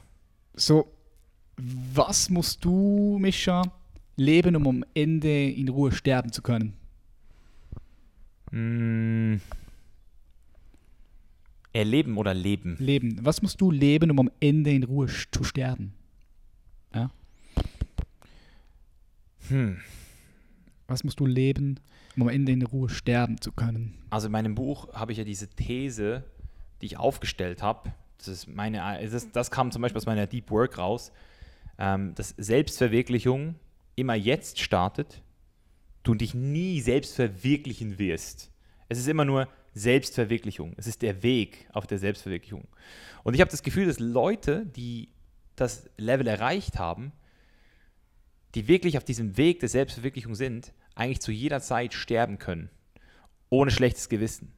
So, was musst du, Mischa, leben, um am Ende in Ruhe sterben zu können? Mm. Erleben oder leben? Leben. Was musst du leben, um am Ende in Ruhe zu sterben? Ja? Hm. Was musst du leben, um am Ende in Ruhe sterben zu können? Also in meinem Buch habe ich ja diese These, die ich aufgestellt habe. Das ist meine, das, das kam zum Beispiel aus meiner Deep Work raus, ähm, dass Selbstverwirklichung immer jetzt startet, du dich nie selbst verwirklichen wirst. Es ist immer nur Selbstverwirklichung. Es ist der Weg auf der Selbstverwirklichung. Und ich habe das Gefühl, dass Leute, die das Level erreicht haben, die wirklich auf diesem Weg der Selbstverwirklichung sind, eigentlich zu jeder Zeit sterben können. Ohne schlechtes Gewissen.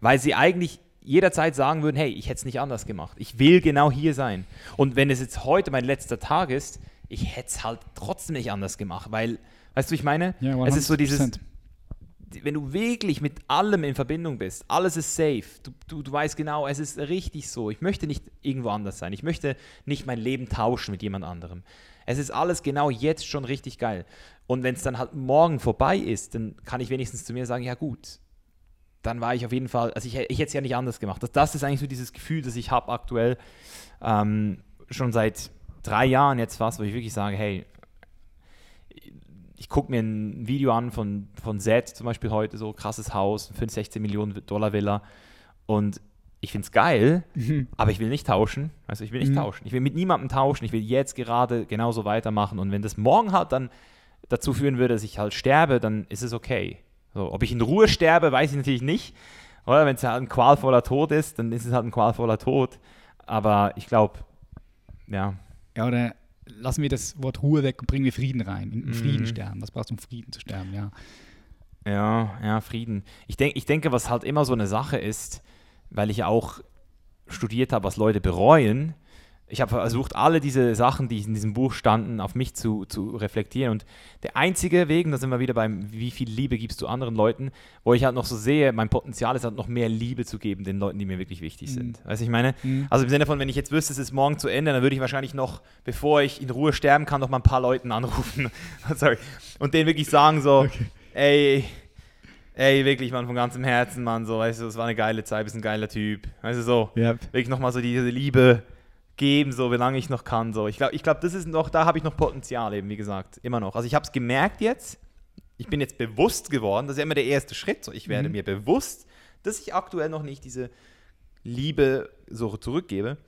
Weil sie eigentlich jederzeit sagen würden, hey, ich hätte es nicht anders gemacht. Ich will genau hier sein. Und wenn es jetzt heute mein letzter Tag ist, ich hätte es halt trotzdem nicht anders gemacht. Weil, weißt du, ich meine, Ja, es ist so dieses, 100%. Wenn du wirklich mit allem in Verbindung bist, alles ist safe, du, du, du weißt genau, es ist richtig so. Ich möchte nicht irgendwo anders sein. Ich möchte nicht mein Leben tauschen mit jemand anderem. Es ist alles genau jetzt schon richtig geil. Und wenn es dann halt morgen vorbei ist, dann kann ich wenigstens zu mir sagen, ja gut, dann war ich auf jeden Fall, also ich, ich hätte es ja nicht anders gemacht. Das, das ist eigentlich so dieses Gefühl, das ich habe aktuell ähm, schon seit drei Jahren jetzt fast, wo ich wirklich sage, hey, ich gucke mir ein Video an von, von Z zum Beispiel heute, so krasses Haus, 5, 16 Millionen Dollar Villa und ich finde es geil, aber ich will nicht tauschen. Also ich will nicht Mhm. tauschen. Ich will mit niemandem tauschen. Ich will jetzt gerade genauso weitermachen. Und wenn das morgen halt dann dazu führen würde, dass ich halt sterbe, dann ist es okay. So, ob ich in Ruhe sterbe, weiß ich natürlich nicht. Oder wenn es halt ein qualvoller Tod ist, dann ist es halt ein qualvoller Tod. Aber ich glaube, ja, Ja, oder lassen wir das Wort Ruhe weg und bringen wir Frieden rein. In Mhm. Frieden sterben. Was brauchst du, um Frieden zu sterben? Ja. Ja, ja, Frieden. Ich, denk, ich denke, was halt immer so eine Sache ist, weil ich auch studiert habe, was Leute bereuen. Ich habe versucht, alle diese Sachen, die in diesem Buch standen, auf mich zu, zu reflektieren. Und der einzige Weg, und da sind wir wieder beim, wie viel Liebe gibst du anderen Leuten, wo ich halt noch so sehe, mein Potenzial ist halt noch mehr Liebe zu geben den Leuten, die mir wirklich wichtig sind. Weißt du, ich meine? Mhm. Also im Sinne von, wenn ich jetzt wüsste, es ist morgen zu Ende, dann würde ich wahrscheinlich noch, bevor ich in Ruhe sterben kann, noch mal ein paar Leuten anrufen. Sorry. Und denen wirklich sagen so, ey, ey, wirklich, Mann, von ganzem Herzen, Mann, so, weißt du, es war eine geile Zeit, bist ein geiler Typ. Weißt du, so, Ja. wirklich nochmal so diese Liebe geben, so, wie lange ich noch kann, so. Ich glaube, ich glaub, das ist noch, da habe ich noch Potenzial eben, wie gesagt, immer noch. Also ich habe es gemerkt jetzt, ich bin jetzt bewusst geworden, das ist ja immer der erste Schritt, so, ich werde Mhm. mir bewusst, dass ich aktuell noch nicht diese Liebe so zurückgebe.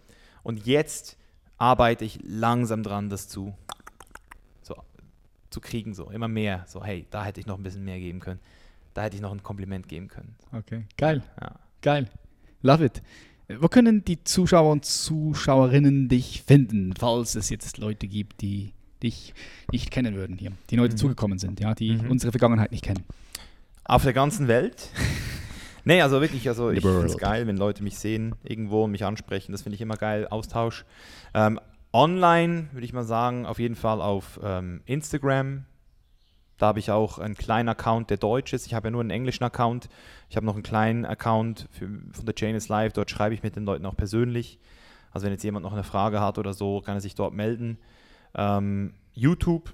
Und jetzt arbeite ich langsam dran, das zu, so, zu kriegen, so, immer mehr. So, hey, da hätte ich noch ein bisschen mehr geben können. Da hätte ich noch ein Kompliment geben können. Okay. Geil. Ja. Geil. Love it. Wo können die Zuschauer und Zuschauerinnen dich finden, falls es jetzt Leute gibt, die dich nicht kennen würden hier, die neu Mhm. dazugekommen sind, ja, die Mhm. unsere Vergangenheit nicht kennen? Auf der ganzen Welt? nee, also wirklich, also ich finde es geil, wenn Leute mich sehen irgendwo und mich ansprechen. Das finde ich immer geil, Austausch. Ähm, online würde ich mal sagen, auf jeden Fall auf ähm, Instagram. Da habe ich auch einen kleinen Account, der deutsch ist. Ich habe ja nur einen englischen Account. Ich habe noch einen kleinen Account für, von der Chain is Live. Dort schreibe ich mit den Leuten auch persönlich. Also wenn jetzt jemand noch eine Frage hat oder so, kann er sich dort melden. Ähm, YouTube,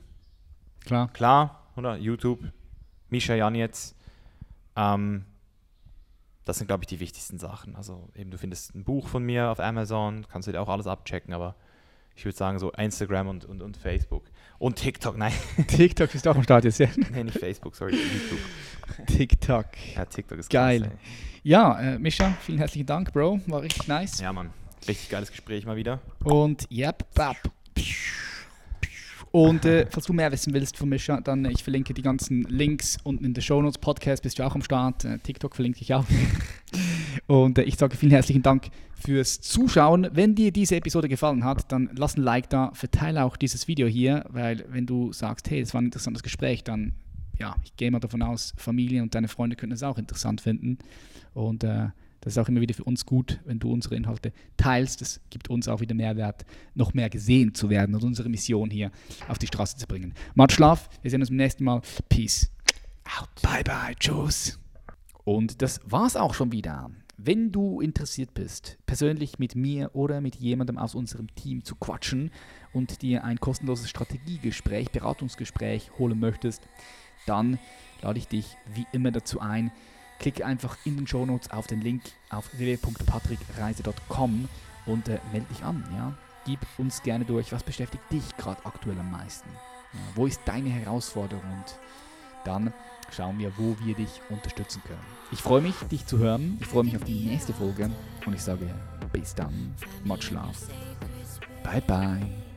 Klar. klar, oder? YouTube, Misha Janetz. Ähm, das sind, glaube ich, die wichtigsten Sachen. Also eben, du findest ein Buch von mir auf Amazon, kannst du dir auch alles abchecken, aber ich würde sagen so Instagram und, und, und Facebook. Und TikTok, nein, TikTok ist auch am Start jetzt, ja. nee, nicht Facebook, sorry, YouTube. TikTok. Ja, TikTok ist Geil. krass, Ja, äh, Mischa, vielen herzlichen Dank, Bro. War richtig nice. Ja, Mann. Richtig geiles Gespräch mal wieder. Und yep, bap. Und äh, falls du mehr wissen willst von Mischa, dann äh, ich verlinke die ganzen Links unten in der Shownotes. Podcast bist du auch am Start. Äh, TikTok verlinke ich auch. Und äh, ich sage vielen herzlichen Dank fürs Zuschauen. Wenn dir diese Episode gefallen hat, dann lass ein Like da, verteile auch dieses Video hier, weil wenn du sagst, hey, das war ein interessantes Gespräch, dann ja, ich gehe mal davon aus, Familie und deine Freunde könnten es auch interessant finden. Und äh, Das ist auch immer wieder für uns gut, wenn du unsere Inhalte teilst. Das gibt uns auch wieder Mehrwert, noch mehr gesehen zu werden und unsere Mission hier auf die Straße zu bringen. Macht Schlaf, wir sehen uns beim nächsten Mal. Peace. Out. Bye bye, tschüss. Und das war's auch schon wieder. Wenn du interessiert bist, persönlich mit mir oder mit jemandem aus unserem Team zu quatschen und dir ein kostenloses Strategiegespräch, Beratungsgespräch holen möchtest, dann lade ich dich wie immer dazu ein, Klicke einfach in den Show Notes auf den Link auf www.patrickreise.com und äh, melde dich an. Ja? Gib uns gerne durch, was beschäftigt dich gerade aktuell am meisten? Ja, wo ist deine Herausforderung? Und dann schauen wir, wo wir dich unterstützen können. Ich freue mich, dich zu hören. Ich freue mich auf die nächste Folge und ich sage bis dann. Much love. Bye bye.